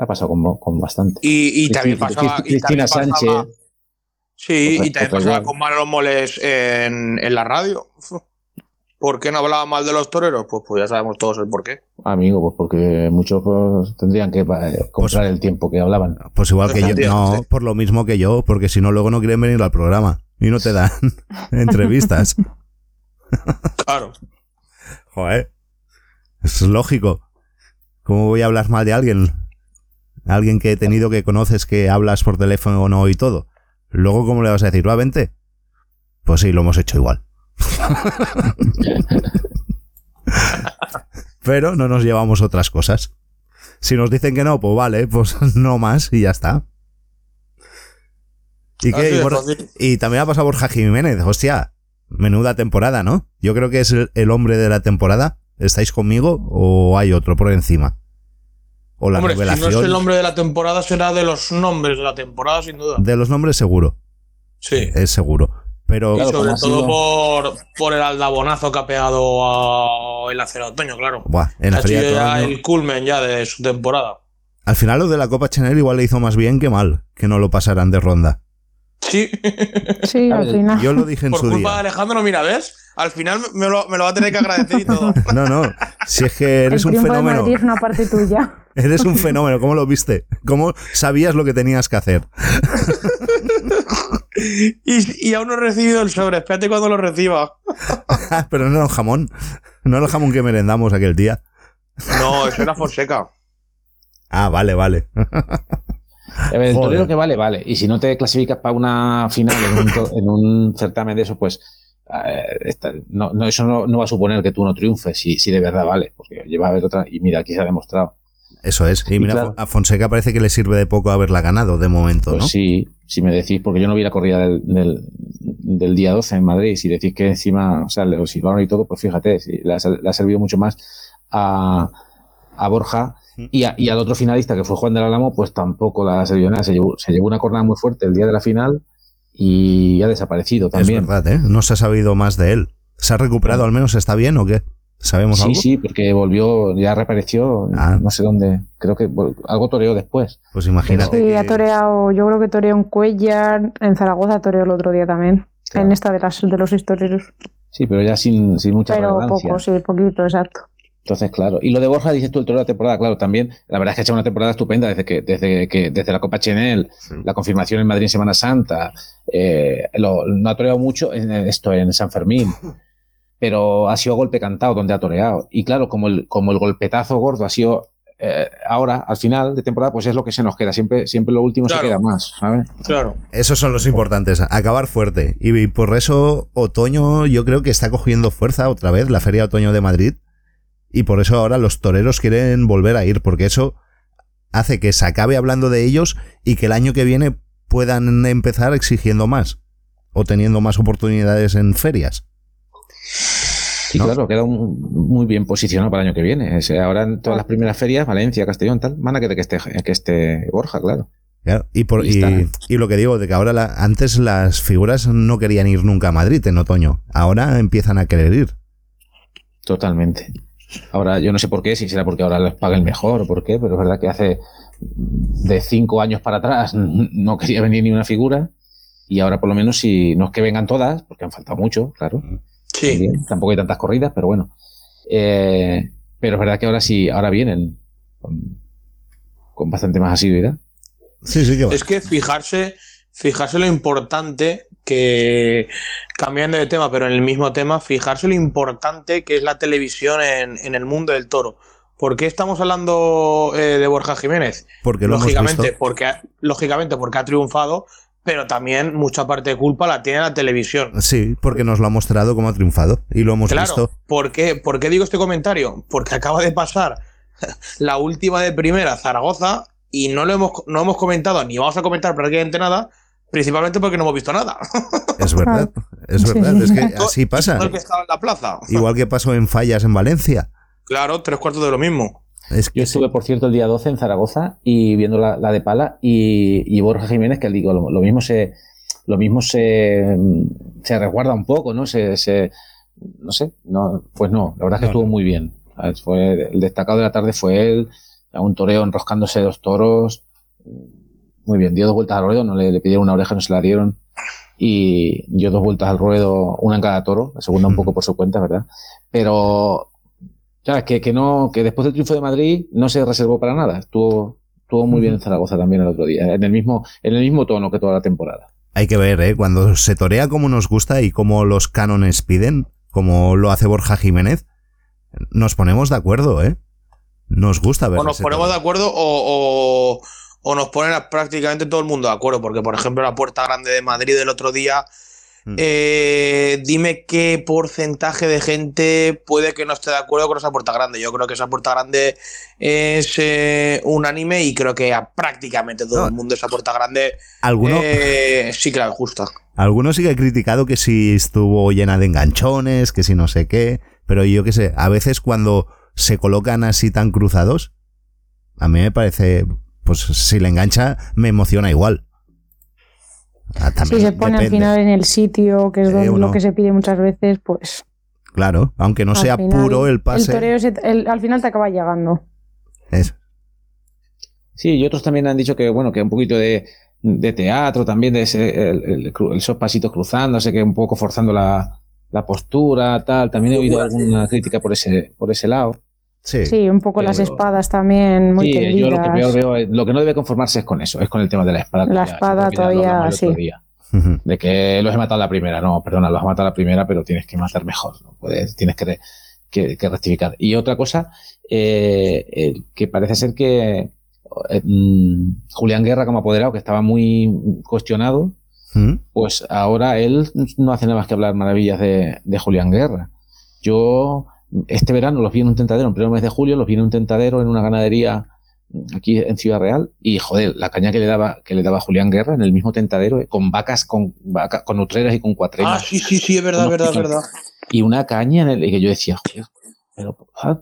Ha pasado con, con bastante. Y, y también pasaba. Cristina Sánchez. sí, y también pasaba con Manolo Moles en, en la radio. ¿Por qué no hablaba mal de los toreros? Pues, pues ya sabemos todos el por qué. Amigo, pues porque muchos pues, tendrían que eh, comprar el tiempo que hablaban. Pues igual que yo, no, por lo mismo que yo, porque si no luego no quieren venir al programa y no te dan entrevistas. claro. Joder. Es lógico. ¿Cómo voy a hablar mal de alguien? Alguien que he tenido que conoces que hablas por teléfono o no y todo. Luego, ¿cómo le vas a decir? ¿Va, vente? Pues sí, lo hemos hecho igual. Pero no nos llevamos otras cosas. Si nos dicen que no, pues vale, pues no más y ya está. ¿Y, qué? y, también ha pasado Borja Jiménez, hostia, menuda temporada, ¿no? Yo creo que es el, hombre de la temporada. ¿Estáis conmigo o hay otro por encima? O la revelación. Si no es el nombre de la temporada, será de los nombres de la temporada, sin duda. De los nombres, seguro. Sí. Es seguro. Pero, y sobre todo por, por, el aldabonazo que ha pegado en la Cera Otoño, claro. en la ha sido ya el culmen ya de su temporada. Al final lo de la Copa Chanel igual le hizo más bien que mal, que no lo pasaran de ronda. Sí. Sí, al final. Yo lo dije en por su día. Por culpa de Alejandro, mira, ¿ves? Al final me lo, me lo, va a tener que agradecer y todo. No, no. Si es que eres un fenómeno. De una parte tuya. Eres un fenómeno. ¿Cómo lo viste? ¿Cómo sabías lo que tenías que hacer? y, aún no he recibido el sobre. Espérate cuando lo reciba. Pero no era un jamón. No era el jamón que merendamos aquel día. No, eso era Fonseca. Ah, vale, vale. El torero que vale, vale. Y si no te clasificas para una final en un, certamen de eso, pues eh, no, eso no, va a suponer que tú no triunfes, si, si de verdad vale. Porque lleva a ver otra. Y mira, aquí se ha demostrado. Eso es. Y, mira, a Fonseca parece que le sirve de poco haberla ganado de momento, pues ¿no? Sí, si me decís, porque yo no vi la corrida del, del, día 12 en Madrid, si decís que encima, o sea, le silbaron y todo, pues fíjate, si le, ha, servido mucho más a, a Borja mm. y, y, al otro finalista que fue Juan del Álamo, pues tampoco la ha servido nada. Se llevó, se llevó una cornada muy fuerte el día de la final y ha desaparecido también. Es verdad, ¿eh? No se ha sabido más de él. ¿Se ha recuperado al menos? ¿Está bien o qué? ¿Sabemos sí, algo? Sí, porque volvió, ya reapareció, ah. no sé dónde, creo que algo toreó después. Pues imagínate. Sí, ha toreado, yo creo que toreó en Cuellar, en Zaragoza toreó el otro día también, en esta de, las, de los historieros. Sí, pero ya sin, sin mucha Pero poco, sí, poquito, exacto. Entonces, claro. Y lo de Borja, dices tú, el toro de la temporada, claro, también. La verdad es que ha hecho una temporada estupenda desde que, desde que, desde la Copa Chenel, la confirmación en Madrid en Semana Santa. Eh, lo, no ha toreado mucho en esto, en San Fermín. Pero ha sido golpe cantado donde ha toreado. Y claro, como el, como el golpetazo gordo ha sido eh, ahora, al final de temporada, pues es lo que se nos queda. Siempre, siempre lo último se queda más, ¿sabes? Claro. Esos son los importantes, acabar fuerte. Y por eso, otoño, yo creo que está cogiendo fuerza otra vez, la Feria de Otoño de Madrid y por eso ahora los toreros quieren volver a ir, porque eso hace que se acabe hablando de ellos y que el año que viene puedan empezar exigiendo más o teniendo más oportunidades en ferias. Sí, claro, queda muy bien posicionado para el año que viene. ahora en todas las primeras ferias, Valencia, Castellón, tal, van a querer que esté, que esté Borja, claro. y, por, y, y, lo que digo, de que ahora la, antes las figuras no querían ir nunca a Madrid en otoño, ahora empiezan a querer ir. Totalmente. Ahora, yo no sé por qué, si será porque ahora les paguen mejor o por qué, pero es verdad que hace de cinco años para atrás no quería venir ni una figura y ahora por lo menos si no es que vengan todas, porque han faltado mucho, claro. Sí. tampoco hay tantas corridas, pero bueno. Eh, pero es verdad que ahora sí, ahora vienen con, bastante más asiduidad. Sí, sí, Es que fijarse, fijarse lo importante que, cambiando de tema, pero en el mismo tema, fijarse lo importante que es la televisión en, el mundo del toro. ¿Por qué estamos hablando eh, de Borja Jiménez? Porque lógicamente, porque lógicamente porque ha triunfado, pero también mucha parte de culpa la tiene la televisión. Sí, porque nos lo ha mostrado como ha triunfado y lo hemos visto. ¿por qué, ¿Por qué digo este comentario? Porque acaba de pasar la última de primera Zaragoza y no lo hemos, no hemos comentado ni vamos a comentar prácticamente nada Principalmente porque no hemos visto nada. Es verdad, es verdad, es que así pasa. que estaba en la plaza. Igual que pasó en Fallas en Valencia. Claro, tres cuartos de lo mismo. Yo estuve, por cierto, el día 12 en Zaragoza y viendo la, de Pala y, Borja Jiménez, que digo, lo, mismo se lo mismo se, se resguarda un poco, ¿no? Se, se, no sé, no, pues no, la verdad es que estuvo muy bien. Fue, el destacado de la tarde fue él, un toreo enroscándose dos toros, muy bien, dio dos vueltas al ruedo, no le, pidieron una oreja, no se la dieron. Y dio dos vueltas al ruedo, una en cada toro, la segunda un poco por su cuenta, ¿verdad? Pero, ya, que, que no, que después del triunfo de Madrid no se reservó para nada. Estuvo, estuvo muy bien en Zaragoza también el otro día, en el mismo, en el mismo tono que toda la temporada. Hay que ver, ¿eh? Cuando se torea como nos gusta y como los cánones piden, como lo hace Borja Jiménez, nos ponemos de acuerdo, ¿eh? Nos gusta ver. O nos ponemos de acuerdo o o nos ponen a prácticamente todo el mundo de acuerdo, porque por ejemplo la Puerta Grande de Madrid del otro día, mm. eh, dime qué porcentaje de gente puede que no esté de acuerdo con esa Puerta Grande. Yo creo que esa Puerta Grande es eh, unánime y creo que a prácticamente todo el mundo esa Puerta Grande eh, sí que la gusta. Algunos sí que ha criticado que si estuvo llena de enganchones, que si no sé qué, pero yo qué sé, a veces cuando se colocan así tan cruzados, a mí me parece pues si le engancha, me emociona igual. Ah, si se pone al final en el sitio, que es lo que se pide muchas veces, pues. Claro, aunque no sea puro el pase. El al final te acaba llegando. Es. Sí, y otros también han dicho que, bueno, que un poquito de, teatro también, de ese, esos pasitos cruzándose, que un poco forzando la, la postura, tal. También he oído alguna crítica por ese, por ese lado. Sí, un poco las espadas también, muy sí, Yo lo que veo, lo que no debe conformarse es con eso, es con el tema de la espada. La espada todavía, sí. De que los he matado a la primera, no, perdona, los he matado la primera, pero tienes que matar mejor, ¿no? Puedes, tienes que, que, rectificar. Y otra cosa, eh, que parece ser que eh, mm, Julián Guerra como apoderado, que estaba muy cuestionado, pues ahora él no hace nada más que hablar maravillas de, de Julián Guerra. Yo este verano los vi en un tentadero, en pleno mes de julio, los vi en un tentadero en una ganadería aquí en Ciudad Real y joder, la caña que le daba que le daba Julián Guerra en el mismo tentadero con vacas con vacas, con utreras y con cuatreras. Ah, sí, sí, sí, es verdad, verdad, verdad. Y una caña en el que yo decía, joder, pero ah,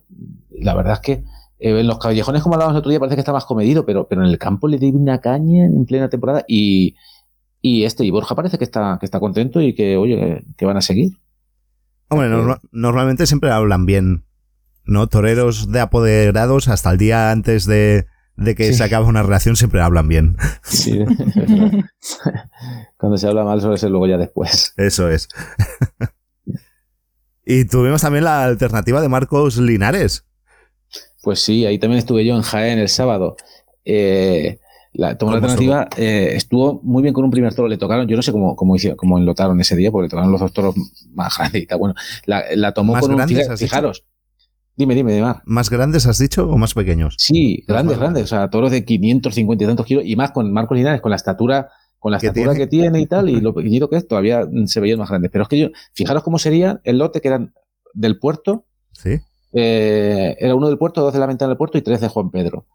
la verdad es que eh, en los callejones como hablábamos el otro día parece que está más comedido, pero pero en el campo le di una caña en plena temporada y y este y Borja parece que está que está contento y que oye, que van a seguir. Hombre, normalmente siempre hablan bien No, toreros de apoderados hasta el día antes de, que se acabe una relación siempre hablan bien. Sí, cuando se habla mal suele ser luego ya después. Eso es. y tuvimos también la alternativa de Marcos Linares. Pues sí, ahí también estuve yo en Jaén el sábado. Eh, la, tomó la alternativa, eh, estuvo muy bien con un primer toro, le tocaron, yo no sé cómo, cómo, hicieron, cómo enlotaron ese día, porque le tocaron los dos toros más grandes y tal. Bueno, la, tomó con un fijaros. Dime, dime, dime. ¿Más grandes has dicho o más pequeños? Sí, grandes, grandes. O sea, toros de 550 y tantos kilos y más con Marcos Linares, con la estatura, con la estatura que tiene y tal, y lo pequeñito que es, todavía se veían más grandes. Pero es que yo, fijaros cómo sería el lote que eran del puerto. Sí. Eh, era uno del puerto, dos de la ventana del puerto y tres de Juan Pedro.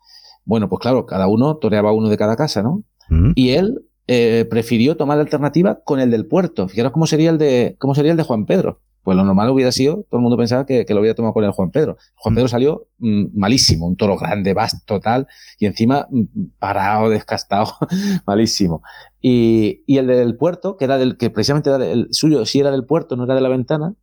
Bueno, pues claro, cada uno toreaba uno de cada casa, ¿no? Mm. Y él eh, prefirió tomar la alternativa con el del puerto. Fijaros cómo sería el de, cómo sería el de Juan Pedro. Pues lo normal hubiera sido, todo el mundo pensaba que, lo hubiera tomado con el Juan Pedro. Juan mm. Pedro salió mm, malísimo, un toro grande, vasto, tal, y encima parado, descastado, malísimo. Y, y, el del puerto, que era del, que precisamente era el suyo, sí era del puerto, no era de la ventana,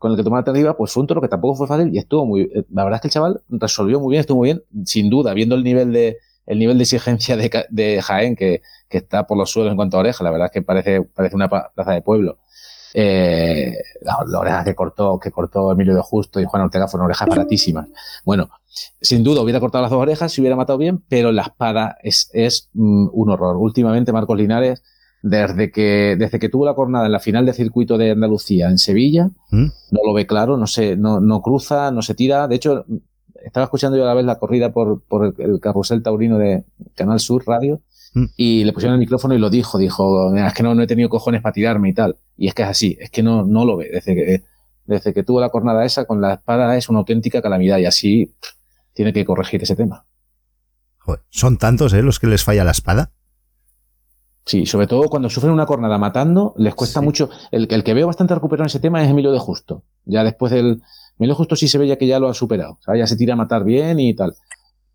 con el que la alternativa, pues fue un toro que tampoco fue fácil y estuvo muy, eh, la verdad es que el chaval resolvió muy bien, estuvo muy bien, sin duda, viendo el nivel de, el nivel de exigencia de, de Jaén que, que, está por los suelos en cuanto a oreja, la verdad es que parece, parece una plaza de pueblo. Eh, la, oreja que cortó, que cortó Emilio de Justo y Juan Ortega fueron orejas baratísimas. Bueno, sin duda hubiera cortado las dos orejas, si hubiera matado bien, pero la espada es, es mm, un horror. Últimamente Marcos Linares desde que, desde que tuvo la cornada en la final de circuito de Andalucía en Sevilla, ¿Mm? no lo ve claro, no se, no, no cruza, no se tira. De hecho, estaba escuchando yo a la vez la corrida por, por el carrusel taurino de Canal Sur Radio ¿Mm? y le pusieron el micrófono y lo dijo, dijo, es que no, no he tenido cojones para tirarme y tal. Y es que es así, es que no, no lo ve. Desde que, desde que tuvo la cornada esa con la espada es una auténtica calamidad y así tiene que corregir ese tema. son tantos, ¿eh? Los que les falla la espada. Sí, sobre todo cuando sufren una cornada matando, les cuesta mucho. El, el, que veo bastante recuperado en ese tema es Emilio de Justo. Ya después del. Emilio de Justo sí se veía que ya lo ha superado. O sea, ya se tira a matar bien y tal.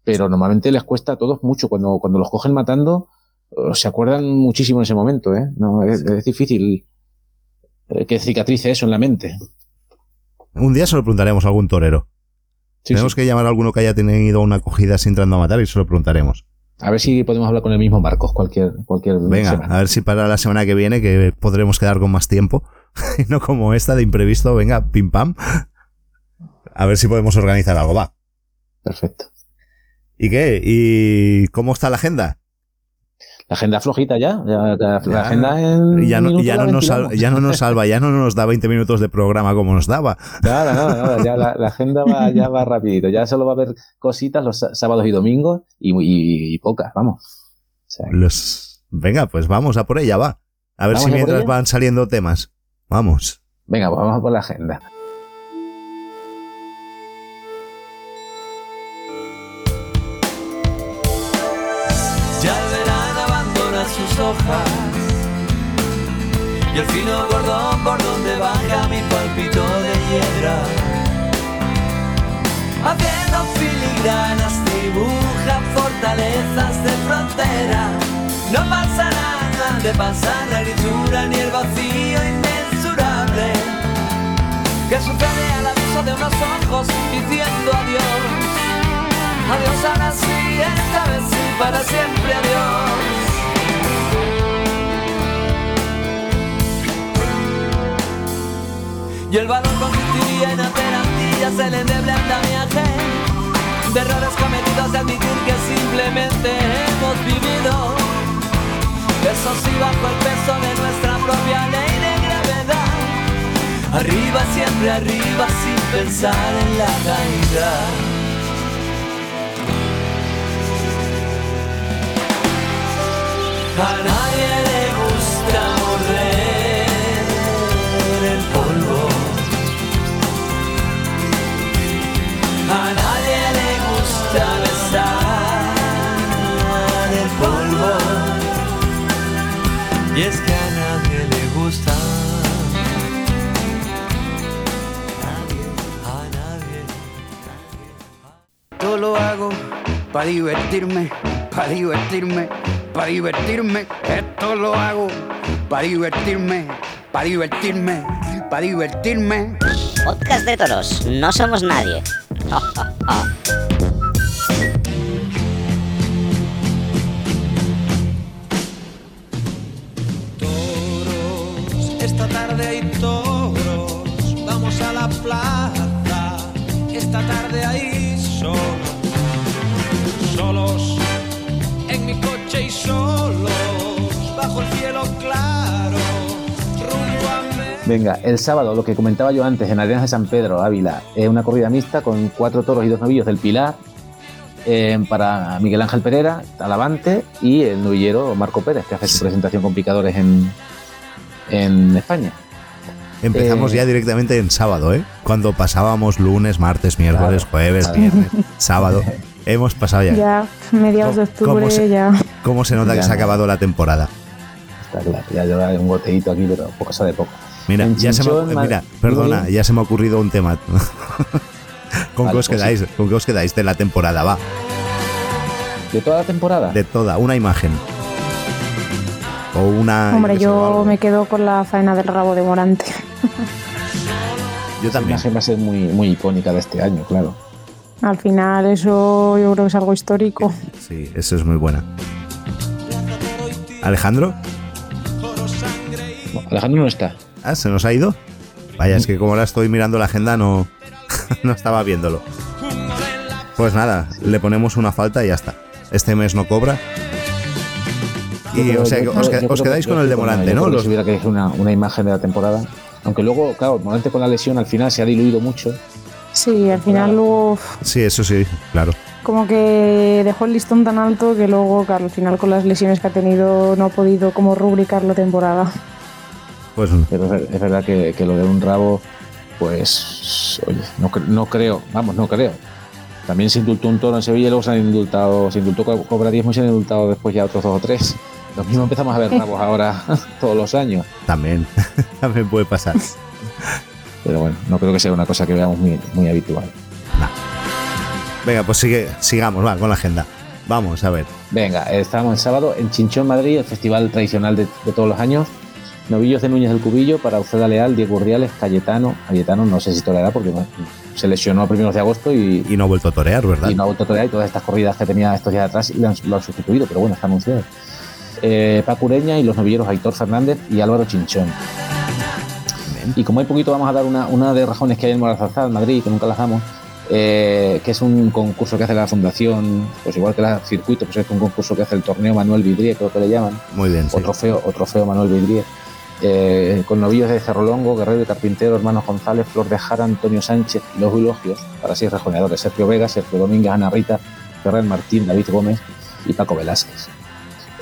Pero normalmente les cuesta a todos mucho. Cuando, cuando los cogen matando, eh, se acuerdan muchísimo en ese momento, ¿eh? No, es, difícil eh, que cicatrice eso en la mente. Un día se lo preguntaremos a algún torero. Tenemos que llamar a alguno que haya tenido una acogida sin entrando a matar y se lo preguntaremos. A ver si podemos hablar con el mismo Marcos cualquier, cualquier Venga, a ver si para la semana que viene, que podremos quedar con más tiempo, y no como esta de imprevisto, venga, pim pam. A ver si podemos organizar algo, va. Perfecto. ¿Y qué? ¿Y cómo está la agenda? La agenda flojita ya. la, agenda ya, no, ya, no nos salva, ya no nos salva, ya no nos da 20 minutos de programa como nos daba. Nada, nada, nada. Ya la, agenda va, ya va rapidito. Ya solo va a haber cositas los sábados y domingos y, pocas, vamos. los... Venga, pues vamos a por ella, va. A ver si mientras van saliendo temas. Vamos. Venga, pues vamos a por la agenda. Hojas y el fino cordón por donde baja mi palpito de hiedra. Haciendo filigranas dibuja fortalezas de frontera. No pasa nada de pasar la grisura ni el vacío inmensurable que sucede al aviso de unos ojos diciendo adiós. Adiós ahora sí, esta vez sí, para siempre adiós. Y el valor consistiría en hacer antillas el endeble andamiaje de errores cometidos de admitir que simplemente hemos vivido. Eso sí, bajo el peso de nuestra propia ley de gravedad. Arriba, siempre arriba, sin pensar en la caída. A nadie le gusta morder A nadie le gusta besar el polvo. Y es que a nadie le gusta. Todo lo hago para divertirme, para divertirme, para divertirme. Esto lo hago para divertirme, para divertirme, para divertirme. Podcast de toros, no somos nadie. 好 Venga, el sábado, lo que comentaba yo antes, en Arenas de San Pedro, Ávila, es una corrida mixta con cuatro toros y dos novillos del Pilar, eh, para Miguel Ángel Pereira, Talavante y el novillero Marco Pérez, que hace su presentación con picadores en, en España. Empezamos Eh, ya directamente en sábado, ¿eh? Cuando pasábamos lunes, martes, miércoles, Claro, jueves, claro. viernes, sábado. Hemos pasado ya. Ya, mediados de ¿Cómo octubre, se- ya. ¿Cómo se nota que se ha acabado la temporada? Está claro, ya lleva un goteíto aquí, pero poco cosa de poco. Mira, En ya se me, mira, perdona, ya se me ha ocurrido un tema. ¿Con Vale, qué os pues quedáis? ¿Con qué os quedáis de la temporada? Va, ¿De toda la temporada? de toda, una imagen. O una. Hombre, yo me quedo con la faena del rabo de Morante. Yo Esa también. imagen va a ser muy, muy icónica de este año, claro. Al final, eso yo creo que es algo histórico. Sí, eso es muy buena. ¿Alejandro? Alejandro no está. Ah, ¿se nos ha ido? Vaya, es que como ahora estoy mirando la agenda no, no estaba viéndolo. Pues nada, le ponemos una falta y ya está. Este mes no cobra. Y Yo o sea, que creo- os, que- quedáis con el de estoy Morante, yo ¿no? Los- Si hubiera que elegir una, una imagen de la temporada. Aunque luego, claro, Morante con la lesión al final se ha diluido mucho. Sí, al final luego Sí, eso sí, claro. como que dejó el listón tan alto que luego, claro, al final con las lesiones que ha tenido no ha podido como rubricar la temporada. Pues Pero es, ver- es verdad que, que lo de un rabo, pues, oye, no, no creo, vamos, no creo. También se indultó un toro en Sevilla y luego se han indultado, se indultó co- Cobra Diezmo y se han indultado después ya otros dos o tres. Lo mismo empezamos a ver rabos ahora todos los años. también, también puede pasar. Pero bueno, no creo que sea una cosa que veamos muy, muy habitual. Venga, pues sigue, sigamos, va, con la agenda. Vamos, a ver. Venga, estamos el sábado en Chinchón, Madrid, el festival tradicional de, de todos los años. Novillos de Núñez del Cubillo para Uceda Leal, Diego Urdiales, Cayetano. Cayetano no sé si toreará porque se lesionó a primeros de agosto y, Y no ha vuelto a torear, ¿verdad? y no ha vuelto a torear y todas estas corridas que tenía estos días atrás le han- lo han sustituido, pero bueno, está anunciado. Eh, Paco Ureña y los novilleros Aitor Fernández y Álvaro Chinchón. Y como hay poquito, vamos a dar una, una de rajones que hay en Morazarzal, Madrid, que nunca las damos, eh, que es un concurso que hace la fundación, pues igual que el circuito, pues es un concurso que hace el torneo Manuel Vidrié, creo que le llaman, Muy bien, sí. o trofeo, o trofeo Manuel Vidrié, eh, con novillos de Cerrolongo, Guerrero y Carpintero, hermanos González, Flor de Jara, Antonio Sánchez y los elogios para seis rejoneadores, Sergio Vega, Sergio Domínguez, Ana Rita, Ferran Martín, David Gómez y Paco Velázquez.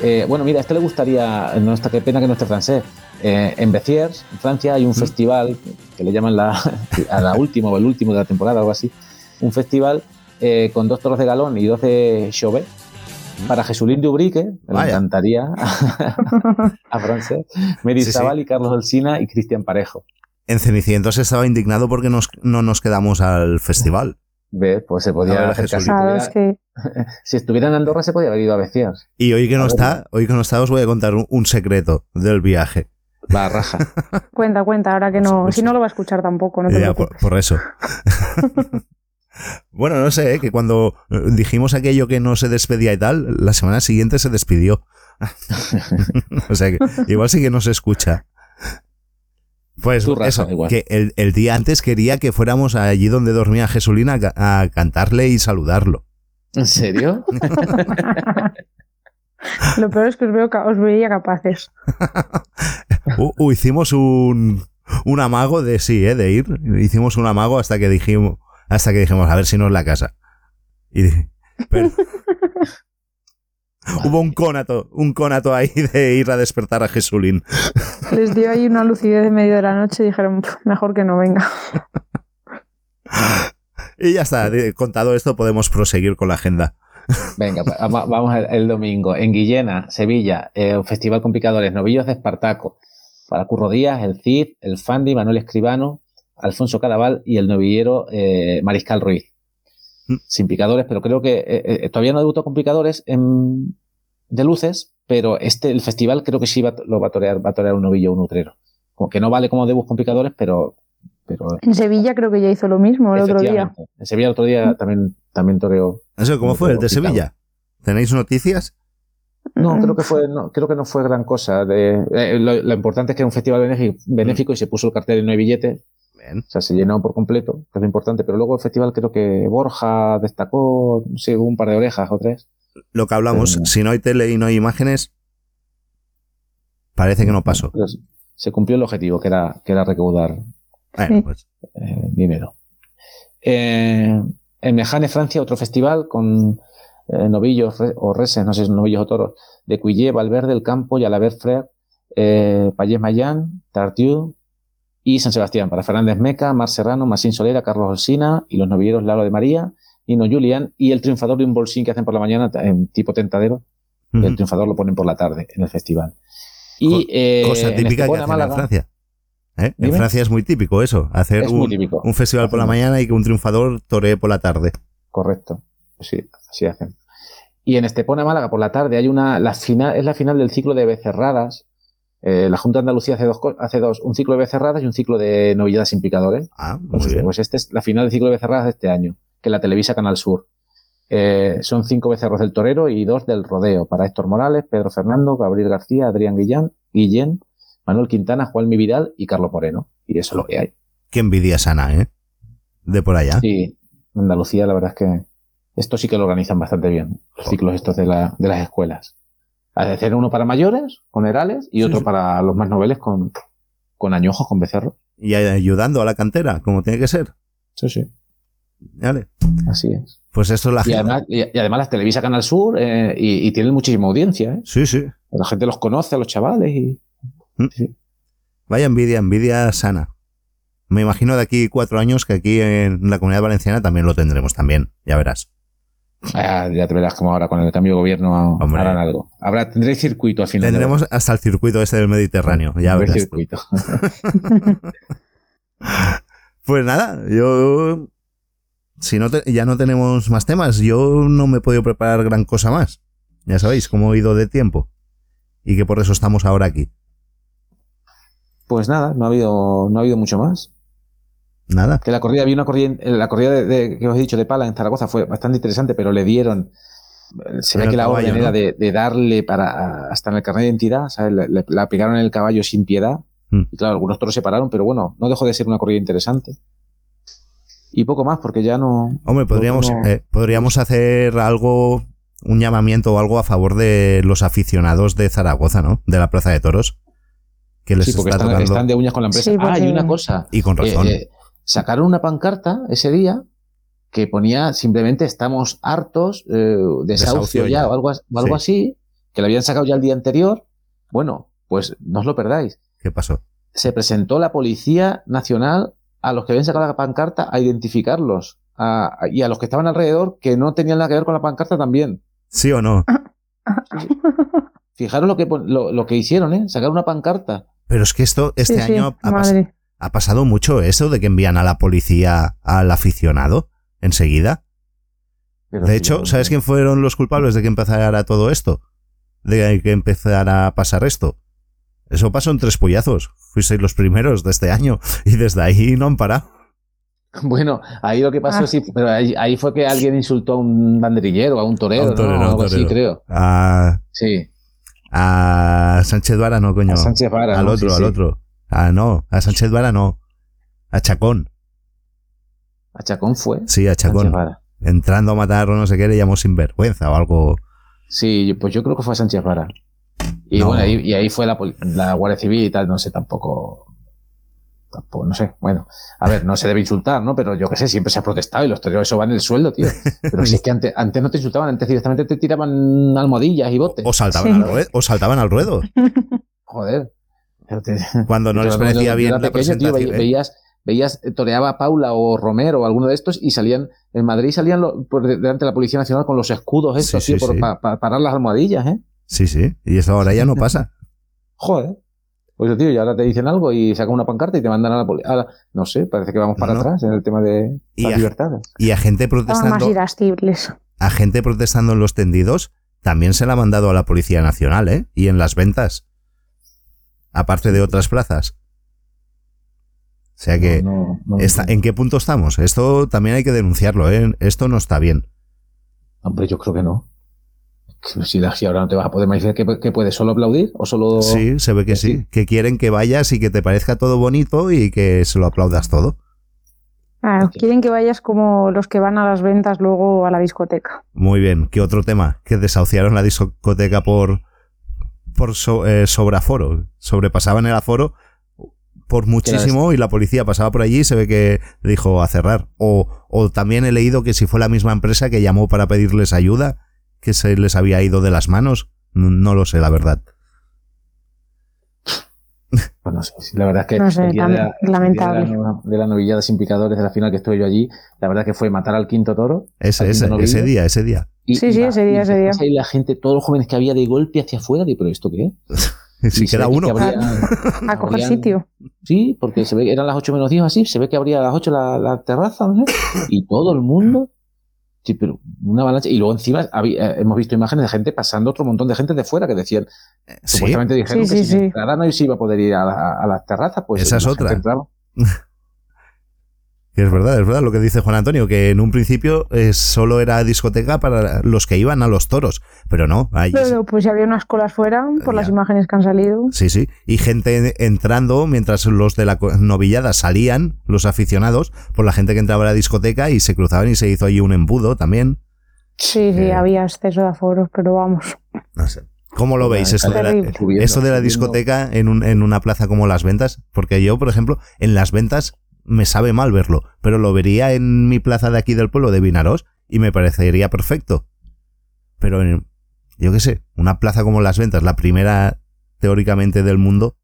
Eh, bueno, mira, a este le gustaría, no está, qué pena que no esté francés. Eh, en Béziers, en Francia, hay un festival que le llaman la, a la última o el último de la temporada, algo así. Un festival eh, con dos toros de galón y dos de Chauvet para Jesulín de Ubrique, me Vaya. encantaría a francés, Mary Sí, y Carlos Olsina y Cristian Parejo. En Cenicientos estaba indignado porque nos- no nos quedamos al festival. ¿Ves? Pues se podía acercar. Si que si estuviera en Andorra se podía haber ido a Béziers. Y hoy que no A ver. está, hoy que no está, os voy a contar un, un secreto del viaje. Va, raja. cuenta, cuenta, ahora que no, si no lo va a escuchar tampoco, no te Ya, por, por eso. Bueno, no sé, ¿eh? que cuando eh, dijimos aquello que no se despedía y tal, la semana siguiente se despidió. o sea que igual sí que no se escucha. Pues eso, igual. que el, el día antes quería que fuéramos allí donde dormía Jesulina a, ca- a cantarle y saludarlo. ¿En serio? Lo peor es que os, veo, os veía capaces. Hicimos un, un amago de sí, ¿eh? de ir. Hicimos un amago hasta que dijimos, hasta que dijimos, a ver si no es la casa. Y pero- hubo un conato, un conato ahí de ir a despertar a Jesulín. Les dio ahí una lucidez en medio de la noche y dijeron, "Pf, mejor que no venga. Y ya está, de- contado esto podemos proseguir con la agenda. Venga, pues, va- vamos el, el domingo. En Guillena, Sevilla, eh, un festival con picadores, novillos de Espartaco. Para Curro Díaz, el Cid, el Fandi, Manuel Escribano, Alfonso Cadaval y el novillero eh, Mariscal Ruiz. Mm. Sin picadores, pero creo que eh, eh, todavía no debutó con picadores en- de luces, pero este, el festival creo que sí va, lo va a torear, va a torear un novillo, un utrero. Como que no vale como debut con picadores, pero Pero, en Sevilla creo que ya hizo lo mismo el otro día. En Sevilla el otro día también, también toreó. ¿Eso cómo fue? ¿El de Sevilla? ¿Tenéis noticias? No, creo que fue, no, creo que no fue gran cosa. De, eh, lo, importante es que era un festival benéfico, y se puso el cartel y no hay billete. O sea, se llenó por completo, que es lo importante. Pero luego el festival creo que Borja destacó, sí, un par de orejas o tres. Lo que hablamos, si no hay tele y no hay imágenes, parece que no pasó. Pues, se cumplió el objetivo, que era, que era recaudar pues. eh, dinero. Eh, en Mejane, Francia, otro festival con eh, novillos o reses, no sé si novillos o toros, de Cuillé, Valverde, El Campo, Yalaber Frère, eh, Payés Mayán, Tartiú y San Sebastián, para Fernández Meca, Mar Serrano, Masín Solera, Carlos Olsina y los novilleros Lalo de María, Nino Julián y el triunfador de un bolsín que hacen por la mañana en tipo tentadero. El triunfador lo ponen por la tarde en el festival. Y, eh, Cosa típica que hacen en Francia. ¿Eh? En Francia es muy típico eso, hacer un, un, festival por la mañana y que un triunfador toree por la tarde. Correcto. Sí, así hacen. Y en Estepona, Málaga, por la tarde hay una, la final, es la final del ciclo de becerradas. Eh, la Junta de Andalucía hace dos, hace dos, un ciclo de becerradas y un ciclo de novilladas sin picadores. Ah, pues, bien. pues este es la final del ciclo de becerradas de este año, que la televisa Canal Sur. Eh, son cinco becerros del torero y dos del rodeo, para Héctor Morales, Pedro Fernando, Gabriel García, Adrián Guillán, Guillén, Manuel Quintana, Juan Vidal y Carlos Moreno. Y eso es lo que hay. Qué envidia sana, ¿eh? De por allá. Sí, Andalucía la verdad es que esto sí que lo organizan bastante bien, los ciclos estos de, la, de las escuelas. Hacer uno para mayores, con herales, y otro para los más noveles, con, con añojos, con becerros. Y ayudando a la cantera, como tiene que ser. Sí, sí. Vale. Así es. Pues esto es la y además, y, además las televisa Canal Sur eh, y, tienen muchísima audiencia. ¿eh? Sí, sí. La gente los conoce, a los chavales. y mm. Vaya envidia, envidia sana. Me imagino de aquí cuatro años que aquí en la comunidad valenciana también lo tendremos también, ya verás. Ah, ya te verás como ahora con el cambio de gobierno harán algo. Habrá, tendréis circuito al final. Tendremos hasta el circuito este del Mediterráneo, ya verás. Circuito. pues nada, yo si no ya no tenemos más temas, yo no me he podido preparar gran cosa más. Ya sabéis cómo he ido de tiempo. Y que por eso estamos ahora aquí. Pues nada, no ha habido, no ha habido mucho más. Nada. Que la corrida, había una corrida, la corrida de, que os he dicho de pala en Zaragoza fue bastante interesante, pero le dieron. Se ve que la orden era de, darle para hasta en el carnet de identidad, ¿sabes? Le, la pegaron en el caballo sin piedad. Mm. Y claro, algunos toros se pararon, pero bueno, no dejó de ser una corrida interesante. Y poco más, porque ya no. Hombre, podríamos, eh, podríamos hacer algo, un llamamiento o algo a favor de los aficionados de Zaragoza, ¿no? De la Plaza de Toros. Que les sí, porque están, de uñas con la empresa. ah, y una cosa. Y con razón. Eh, sacaron una pancarta ese día que ponía simplemente estamos hartos, eh, desahucio, ya, o algo, algo así, que lo habían sacado ya el día anterior. Bueno, pues no os lo perdáis. ¿Qué pasó? Se presentó la Policía Nacional a los que habían sacado la pancarta a identificarlos y a los que estaban alrededor que no tenían nada que ver con la pancarta también. ¿Sí o no? Fijaros lo que, lo, que hicieron, ¿eh? Sacar una pancarta. Pero es que esto, este año ha, ha pasado mucho eso de que envían a la policía al aficionado enseguida. de hecho, ¿sabes quién fueron los culpables de que empezara todo esto? De que empezara a pasar esto. Eso pasó en tres pollazos. Fuisteis los primeros de este año y desde ahí no han parado. Bueno, ahí lo que pasó, ah. sí, pero ahí, fue que alguien insultó a un banderillero, a un torero, a un torero, Algo así, creo. A, sí. A Sánchez Vara, no, coño. A Sánchez Vara. Al otro, al otro. Ah, no, a Sánchez Vara no. A Chacón. ¿A Chacón fue? Sí, a Chacón. Entrando a matar o no sé qué, le llamó sinvergüenza o algo. Sí, pues yo creo que fue a Sánchez Vara. Y bueno, ahí, y ahí fue la, la, Guardia Civil y tal, no sé, tampoco, tampoco, no sé, bueno, a ver, no se debe insultar, ¿no? Pero yo qué sé, siempre se ha protestado y los toreros eso van el sueldo, tío. Pero si es que antes, antes no te insultaban, antes directamente te tiraban almohadillas y botes. O saltaban, al, ruedo, o saltaban al ruedo. Joder. Cuando no les parecía bien la tío, veías, veías, toreaba Paula o Romero o alguno de estos y salían, en Madrid salían por delante de la Policía Nacional con los escudos estos, tío, para parar las almohadillas, ¿eh? Sí, sí, y eso ahora ya no pasa. Joder. Pues tío, y ahora te dicen algo y sacan una pancarta y te mandan a la policía. No sé, parece que vamos para atrás en el tema de las libertades. Y a gente protestando. A gente protestando en los tendidos también se la ha mandado a la Policía Nacional, ¿eh? Y en las ventas aparte de otras plazas. sea que, ¿en qué punto estamos? Esto también hay que denunciarlo, ¿eh? Esto no está bien. Hombre, yo creo que no. Si, ahora no te vas a poder decir que, puedes solo aplaudir o solo. Sí, se ve que sí. Que quieren que vayas y que te parezca todo bonito y que se lo aplaudas todo. Claro, quieren que vayas como los que van a las ventas luego a la discoteca. Muy bien. ¿Qué otro tema? Que desahuciaron la discoteca por, por eh, sobreaforo. Sobrepasaban el aforo por muchísimo y la policía pasaba por allí y se ve que dijo a cerrar. O, o también he leído que si fue la misma empresa que llamó para pedirles ayuda, que se les había ido de las manos. No lo sé, la verdad. Pues no sé, la verdad es que de, la, lamentable. De, la, novillada sin picadores de la final que estuve yo allí, la verdad que fue matar al quinto toro. Ese, ese, ese día, ese día. sí, sí, ese día, ese día. Y la gente, todos los jóvenes que había de golpe hacia afuera, digo, pero ¿esto qué es? si queda uno. a coger sitio. Sí, porque se ve que eran las 8 menos 10 así, se ve que abría a las 8 la, la terraza, ¿no? y todo el mundo Sí, pero una avalancha. Y luego encima eh, hemos visto imágenes de gente pasando, otro montón de gente de fuera que decían, eh, supuestamente dijeron que si no se iba a poder ir a, a, las terrazas, pues esa es otra. es verdad, es verdad lo que dice Juan Antonio, que en un principio eh, solo era discoteca para los que iban a los toros, pero no. pero pues ya había unas colas fuera por las imágenes que han salido. Sí, sí, y gente entrando mientras los de la novillada salían, los aficionados, por la gente que entraba a la discoteca y se cruzaban y se hizo allí un embudo también. Sí, sí, eh, había exceso de aforos, pero vamos. No sé. ¿Cómo lo veis eso de, la, eso de la discoteca en, un, en una plaza como Las Ventas? Porque yo, por ejemplo, en Las Ventas me sabe mal verlo, pero lo vería en mi plaza de aquí del pueblo de Vinaros y me parecería perfecto. Pero en, yo qué sé, una plaza como Las Ventas, la primera teóricamente del mundo.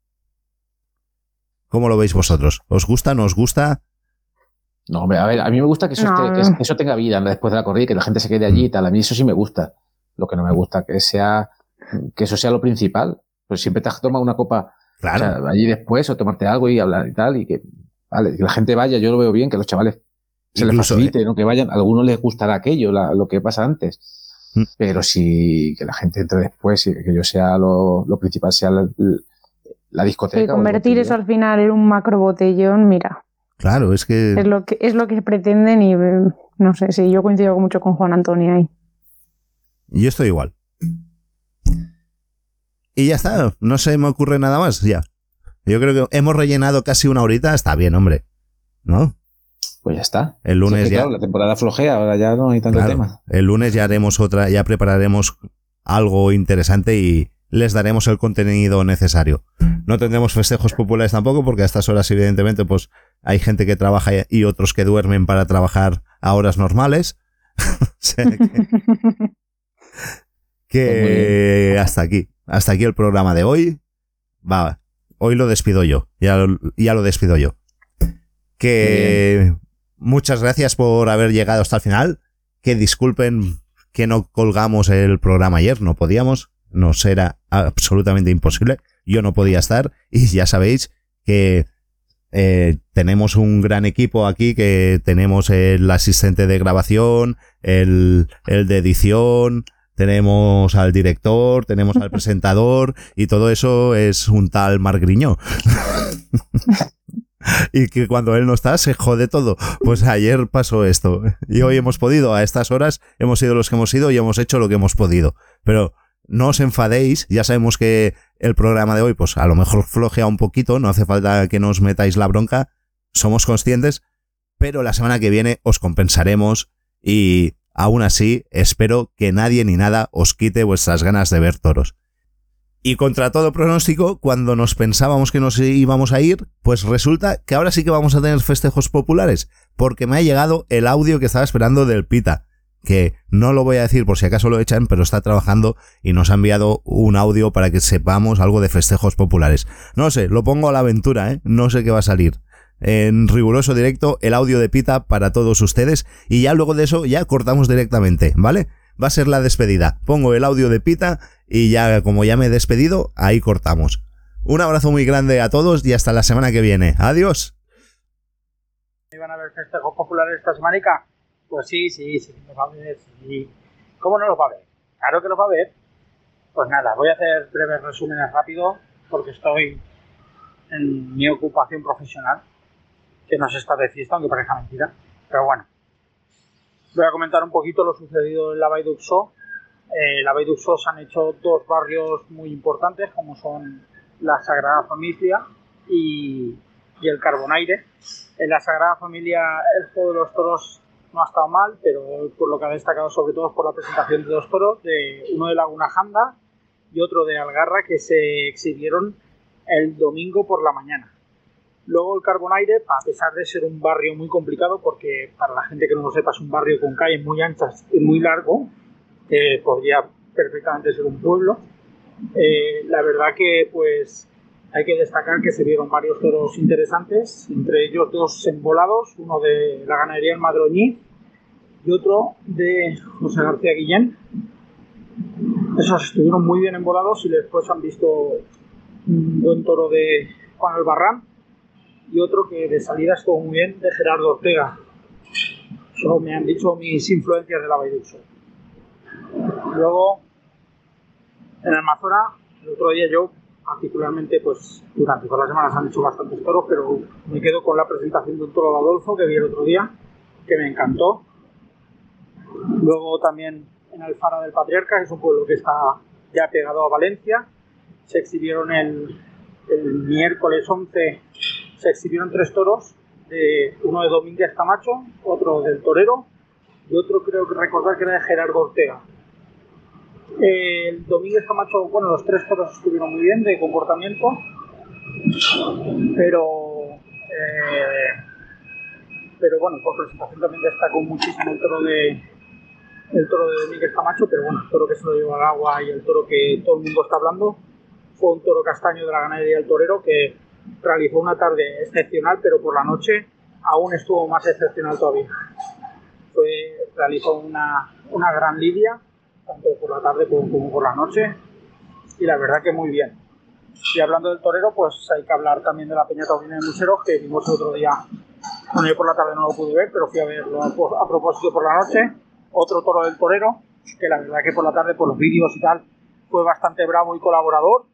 ¿Cómo lo veis vosotros? ¿Os gusta? ¿No os gusta? No, a ver, a mí me gusta que eso, eso tenga vida después de la corrida, que la gente se quede allí y tal. A mí eso sí me gusta. Lo que no me gusta, que sea, que eso sea lo principal. Pues siempre te has tomado una copa allí después o tomarte algo y hablar y tal, y que Vale, que la gente vaya, yo lo veo bien, que los chavales se les facilite, eh, ¿no? Que vayan, a algunos les gustará aquello, lo que pasa antes. Mm. Pero si que la gente entre después y que yo sea lo, principal, sea la, discoteca. Y convertir eso al final en un macro botellón, mira. Claro, es que... Es lo que, es lo que pretenden y no sé, sí, yo coincido mucho con Juan Antonio ahí. Yo estoy igual. Y ya está, no se me ocurre nada más, ya. Yo creo que hemos rellenado casi una horita, está bien, hombre. ¿No? Pues ya está. El lunes ya. la temporada flojea, ahora ya no hay tanto tema. El lunes ya haremos otra, ya prepararemos algo interesante y les daremos el contenido necesario. No tendremos festejos populares tampoco, porque a estas horas, evidentemente, pues hay gente que trabaja y otros que duermen para trabajar a horas normales. que, pues hasta aquí. Hasta aquí el programa de hoy. Va, hoy lo despido yo. Ya lo, ya lo despido yo. Que muchas gracias por haber llegado hasta el final. Que disculpen que no colgamos el programa ayer, no podíamos, nos era absolutamente imposible. Yo no podía estar y ya sabéis que eh, tenemos un gran equipo aquí, que tenemos el asistente de grabación, el, el de edición, tenemos al director, tenemos al presentador y todo eso es un tal Marc Griñó. y que cuando él no está se jode todo. Pues ayer pasó esto. Y hoy hemos podido, a estas horas, hemos sido los que hemos sido y hemos hecho lo que hemos podido. Pero no os enfadéis, ya sabemos que el programa de hoy, pues a lo mejor flojea un poquito, no hace falta que nos metáis la bronca, somos conscientes, pero la semana que viene os compensaremos y Aún así, espero que nadie ni nada os quite vuestras ganas de ver toros. Y contra todo pronóstico, cuando nos pensábamos que nos íbamos a ir, pues resulta que ahora sí que vamos a tener festejos populares, porque me ha llegado el audio que estaba esperando del Pita, que no lo voy a decir por si acaso lo echan, pero está trabajando y nos ha enviado un audio para que sepamos algo de festejos populares. No sé, lo pongo a la aventura, ¿eh? No sé qué va a salir en riguroso directo el audio de Pita para todos ustedes y ya luego de eso ya cortamos directamente, ¿vale? Va a ser la despedida. Pongo el audio de Pita y ya como ya me he despedido, ahí cortamos. Un abrazo muy grande a todos y hasta la semana que viene. Adiós. ¿Iban a haber festejos populares esta semanica? Pues sí, sí, sí, los va a ver. ¿Cómo no los va a ver? Claro que los va a ver. Pues nada, voy a hacer breves resúmenes rápido porque estoy en mi ocupación profesional que no se está de fiesta, aunque parezca mentira. Pero bueno, voy a comentar un poquito lo sucedido en la Bay d'Uxó. En la Bay se han hecho dos barrios muy importantes, como son la Sagrada Familia y, y el Carbonaire. En la Sagrada Familia el juego de los toros no ha estado mal, pero por lo que ha destacado sobre todo es por la presentación de dos toros, de uno de Laguna Janda y otro de Algarra, que se exhibieron el domingo por la mañana. Luego el Carbonaire, a pesar de ser un barrio muy complicado, porque para la gente que no lo sepa es un barrio con calles muy anchas y muy largo, que podría perfectamente ser un pueblo, eh, la verdad que pues hay que destacar que se vieron varios toros interesantes, entre ellos dos embolados, uno de la ganadería en Madroñí y otro de José García Guillén. Esos estuvieron muy bien embolados y después han visto un buen toro de Juan Albarrán y otro que de salida estuvo muy bien de Gerardo Ortega. Eso me han dicho mis influencias de la Valluso. Luego, en el Mazora, el otro día yo particularmente, pues durante todas las semanas han hecho bastantes toros, pero me quedo con la presentación de un toro de Adolfo que vi el otro día, que me encantó. Luego también en Alfara del Patriarca, que es un pueblo que está ya pegado a Valencia, se exhibieron el, el miércoles 11, se exhibieron tres toros, de, uno de Domínguez Camacho, otro del Torero y otro creo que recordar que era de Gerardo Ortega. El Domínguez Camacho, bueno, los tres toros estuvieron muy bien de comportamiento, pero eh, pero bueno, por presentación también destacó muchísimo el toro de el toro de Domínguez Camacho, pero bueno, el toro que se lo llevó al agua y el toro que todo el mundo está hablando fue un toro castaño de la ganadería del torero que realizó una tarde excepcional, pero por la noche aún estuvo más excepcional todavía. Fue, realizó una, una gran lidia tanto por la tarde como, por la noche, y la verdad que muy bien. Y hablando del torero, pues hay que hablar también de la Peña Taurina de Museros, que vimos el otro día. Bueno, yo por la tarde no lo pude ver, pero fui a verlo a propósito por la noche. Otro toro del torero, que la verdad que por la tarde, por los vídeos y tal, fue bastante bravo y colaborador.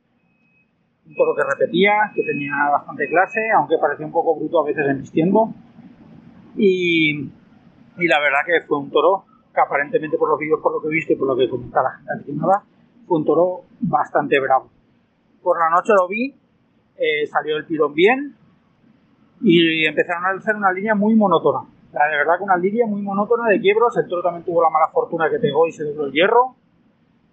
Un toro que repetía, que tenía bastante clase, aunque parecía un poco bruto a veces embistiendo. Y, y la verdad que fue un toro que aparentemente por los vídeos, por lo que he visto y por lo que comentaba la gente fue un toro bastante bravo. Por la noche lo vi, eh, salió el pilón bien y empezaron a hacer una línea muy monótona. La de verdad que una línea muy monótona de quiebros. El toro también tuvo la mala fortuna que pegó y se dobló el hierro.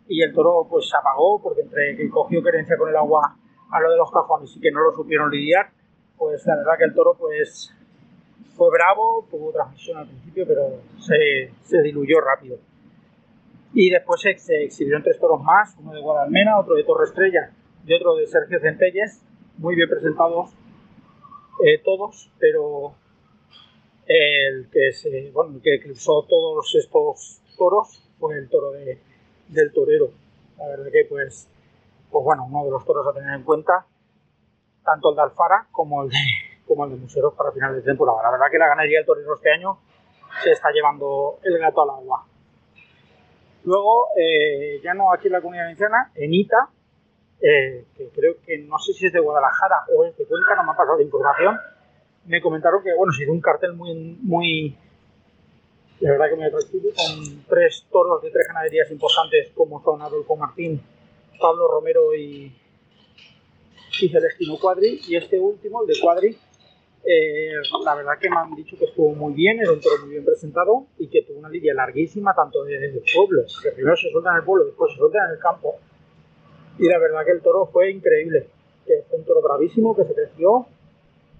Y el toro pues se apagó porque entre que cogió querencia con el agua a lo de los cajones y que no lo supieron lidiar, pues la verdad que el toro pues fue bravo, tuvo transmisión al principio, pero se, se diluyó rápido. Y después se, exhibieron tres toros más, uno de Guadalmena, otro de Torre Estrella y otro de Sergio Centelles, muy bien presentados eh, todos, pero el que, se, bueno, el que eclipsó todos estos toros fue el toro de, del torero. La verdad que pues, pues bueno, uno de los toros a tener en cuenta, tanto el de Alfara como el de, como el de Museros para final de temporada. La verdad que la ganadería del Torero este año se está llevando el gato al agua. Luego, eh, ya no aquí en la comunidad valenciana, en Ita, eh, que creo que no sé si es de Guadalajara o es de Cuenca, no me ha pasado la información, me comentaron que, bueno, si de un cartel muy, muy, la verdad que me atractivo, con tres toros de tres ganaderías importantes como son Adolfo Martín, Pablo Romero y, y Celestino Cuadri, y este último, el de Cuadri, eh, la verdad que me han dicho que estuvo muy bien, era un toro muy bien presentado y que tuvo una lidia larguísima, tanto desde el pueblo, que primero se suelta en el pueblo, después se suelta en el campo. Y la verdad que el toro fue increíble, que fue un toro bravísimo, que se creció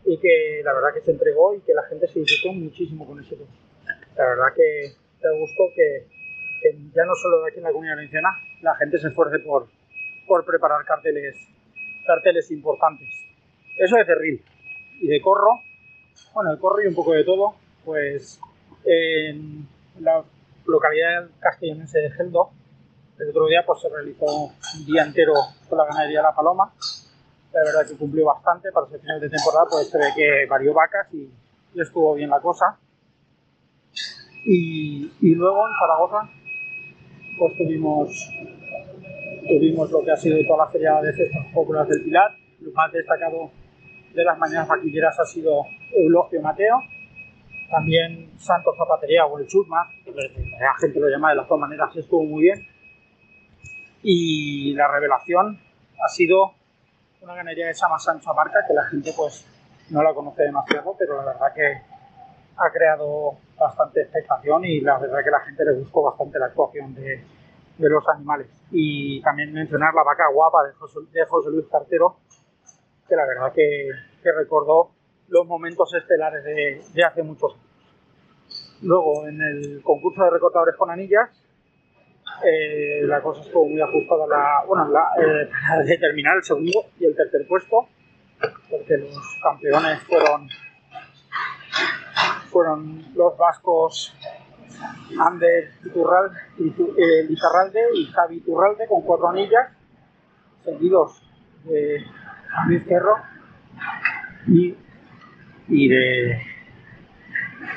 y que la verdad que se entregó y que la gente se disfrutó muchísimo con ese toro. La verdad que te gustó que, que ya no solo de aquí en la comunidad valenciana, la gente se esfuerce por, por preparar carteles, carteles importantes. Eso es Cerril y de corro, bueno, de corro y un poco de todo, pues en la localidad castellonense de Geldo, el otro día pues se realizó un día entero con la ganadería La Paloma, la verdad que cumplió bastante, para ser final de temporada pues se ve que varió vacas y, estuvo bien la cosa. Y, y, luego en Zaragoza pues tuvimos, tuvimos lo que ha sido toda la feria de cestas populares del Pilar, lo más destacado de las mañanas vaquilleras ha sido Eulogio Mateo, también Santos Zapatería o el Chusma, la gente lo llama de las dos maneras, estuvo muy bien. Y la revelación ha sido una ganadería que se llama Sancho Marca, que la gente pues no la conoce demasiado, pero la verdad que ha creado bastante expectación y la verdad que la gente le gustó bastante la actuación de, de los animales. Y también mencionar la vaca guapa de José, Luis Cartero, que la verdad que, recordó los momentos estelares de, de, hace muchos años. Luego, en el concurso de recortadores con anillas, eh, la cosa estuvo muy ajustada la, bueno, la, eh, para determinar el segundo y el tercer puesto, porque los campeones fueron, fueron los vascos Ander Iturralde, eh, y Javi Iturralde con cuatro anillas, seguidos de Luis Querro y, y de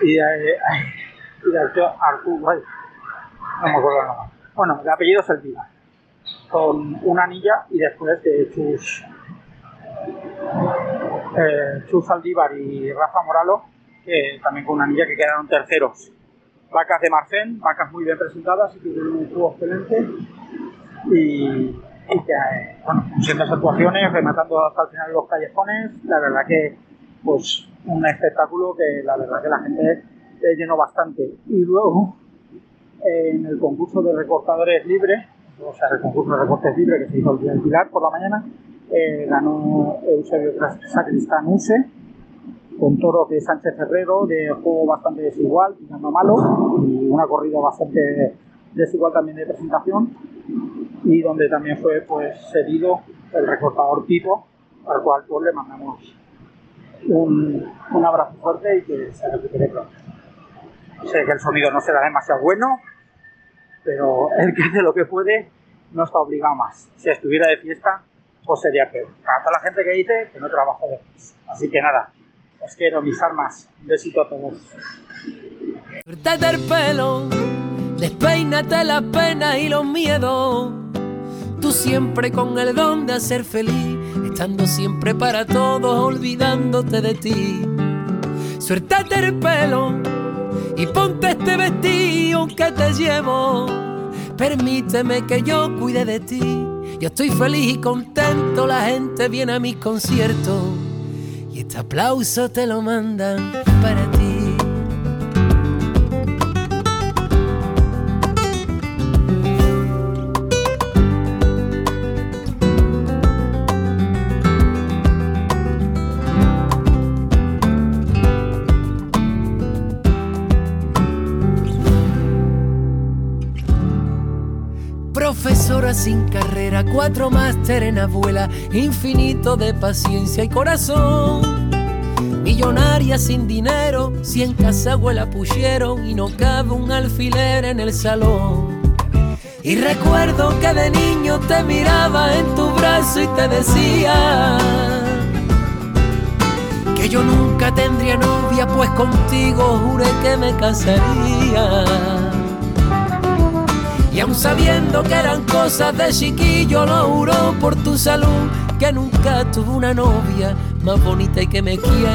y de, y de Artur, no me acuerdo el. Bueno, el apellido es con una anilla y después de Chus, eh, Chus Aldívar y Rafa Moralo, también con una anilla que quedaron terceros vacas de Marcén, vacas muy bien presentadas y que tienen un jugo excelente y, que, eh, bueno, siendo actuaciones, rematando hasta el final los callejones, la verdad que pues un espectáculo que la verdad que la gente llenó bastante. Y luego en el concurso de recortadores libres, o sea, el concurso de recortes libres que se hizo el día del Pilar por la mañana, eh, ganó Eusebio Sacristán Use con toros de Sánchez Herrero, de juego bastante desigual, tirando malo, y una corrida bastante desigual también de presentación, y donde también fue pues seguido el recortador tipo, al cual pues le mandamos un, un abrazo fuerte y que se recupere pronto. Sé que el sonido no será demasiado bueno, pero el que hace lo que puede no está obligado más. Si estuviera de fiesta, pues sería peor. Para toda la gente que dice que no trabajo de Así que nada, quiero mis armas. Un besito a todos. Suéltate el pelo, despeínate la pena y los miedos. Tú siempre con el don de hacer feliz, estando siempre para todos, olvidándote de ti. Suéltate el pelo y ponte este vestido que te llevo. Permíteme que yo cuide de ti. Yo estoy feliz y contento, la gente viene a mis conciertos y este aplauso te lo mandan para ti. profesora sin carrera, cuatro máster en abuela, infinito de paciencia y corazón. Millonaria sin dinero, si en casa abuela pusieron y no cabe un alfiler en el salón. Y recuerdo que de niño te miraba en tu brazo y te decía que yo nunca tendría novia, pues contigo juré que me casaría. Sabiendo que eran cosas de chiquillo, lo juro por tu salud que nunca tuve una novia más bonita y que me quiera,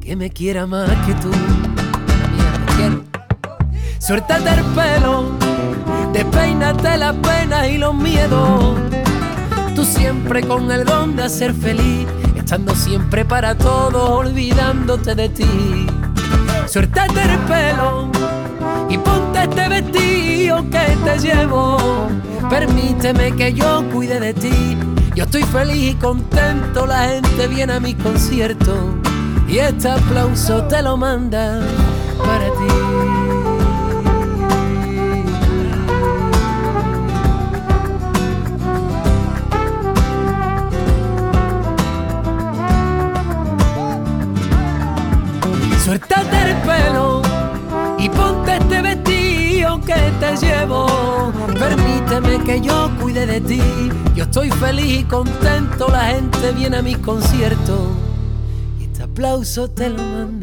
que me quiera más que tú. Suéltate el pelo, despeínate las penas y los miedos. Tú siempre con el don de hacer feliz, estando siempre para todos, olvidándote de ti. Suéltate el pelo y ponte este vestido que te llevo. Permíteme que yo cuide de ti. Yo estoy feliz y contento, la gente viene a mi concierto y este aplauso te lo manda para ti. Que te llevo. Permíteme que yo cuide de ti. Yo estoy feliz y contento, la gente viene a mis conciertos y este aplauso te lo manda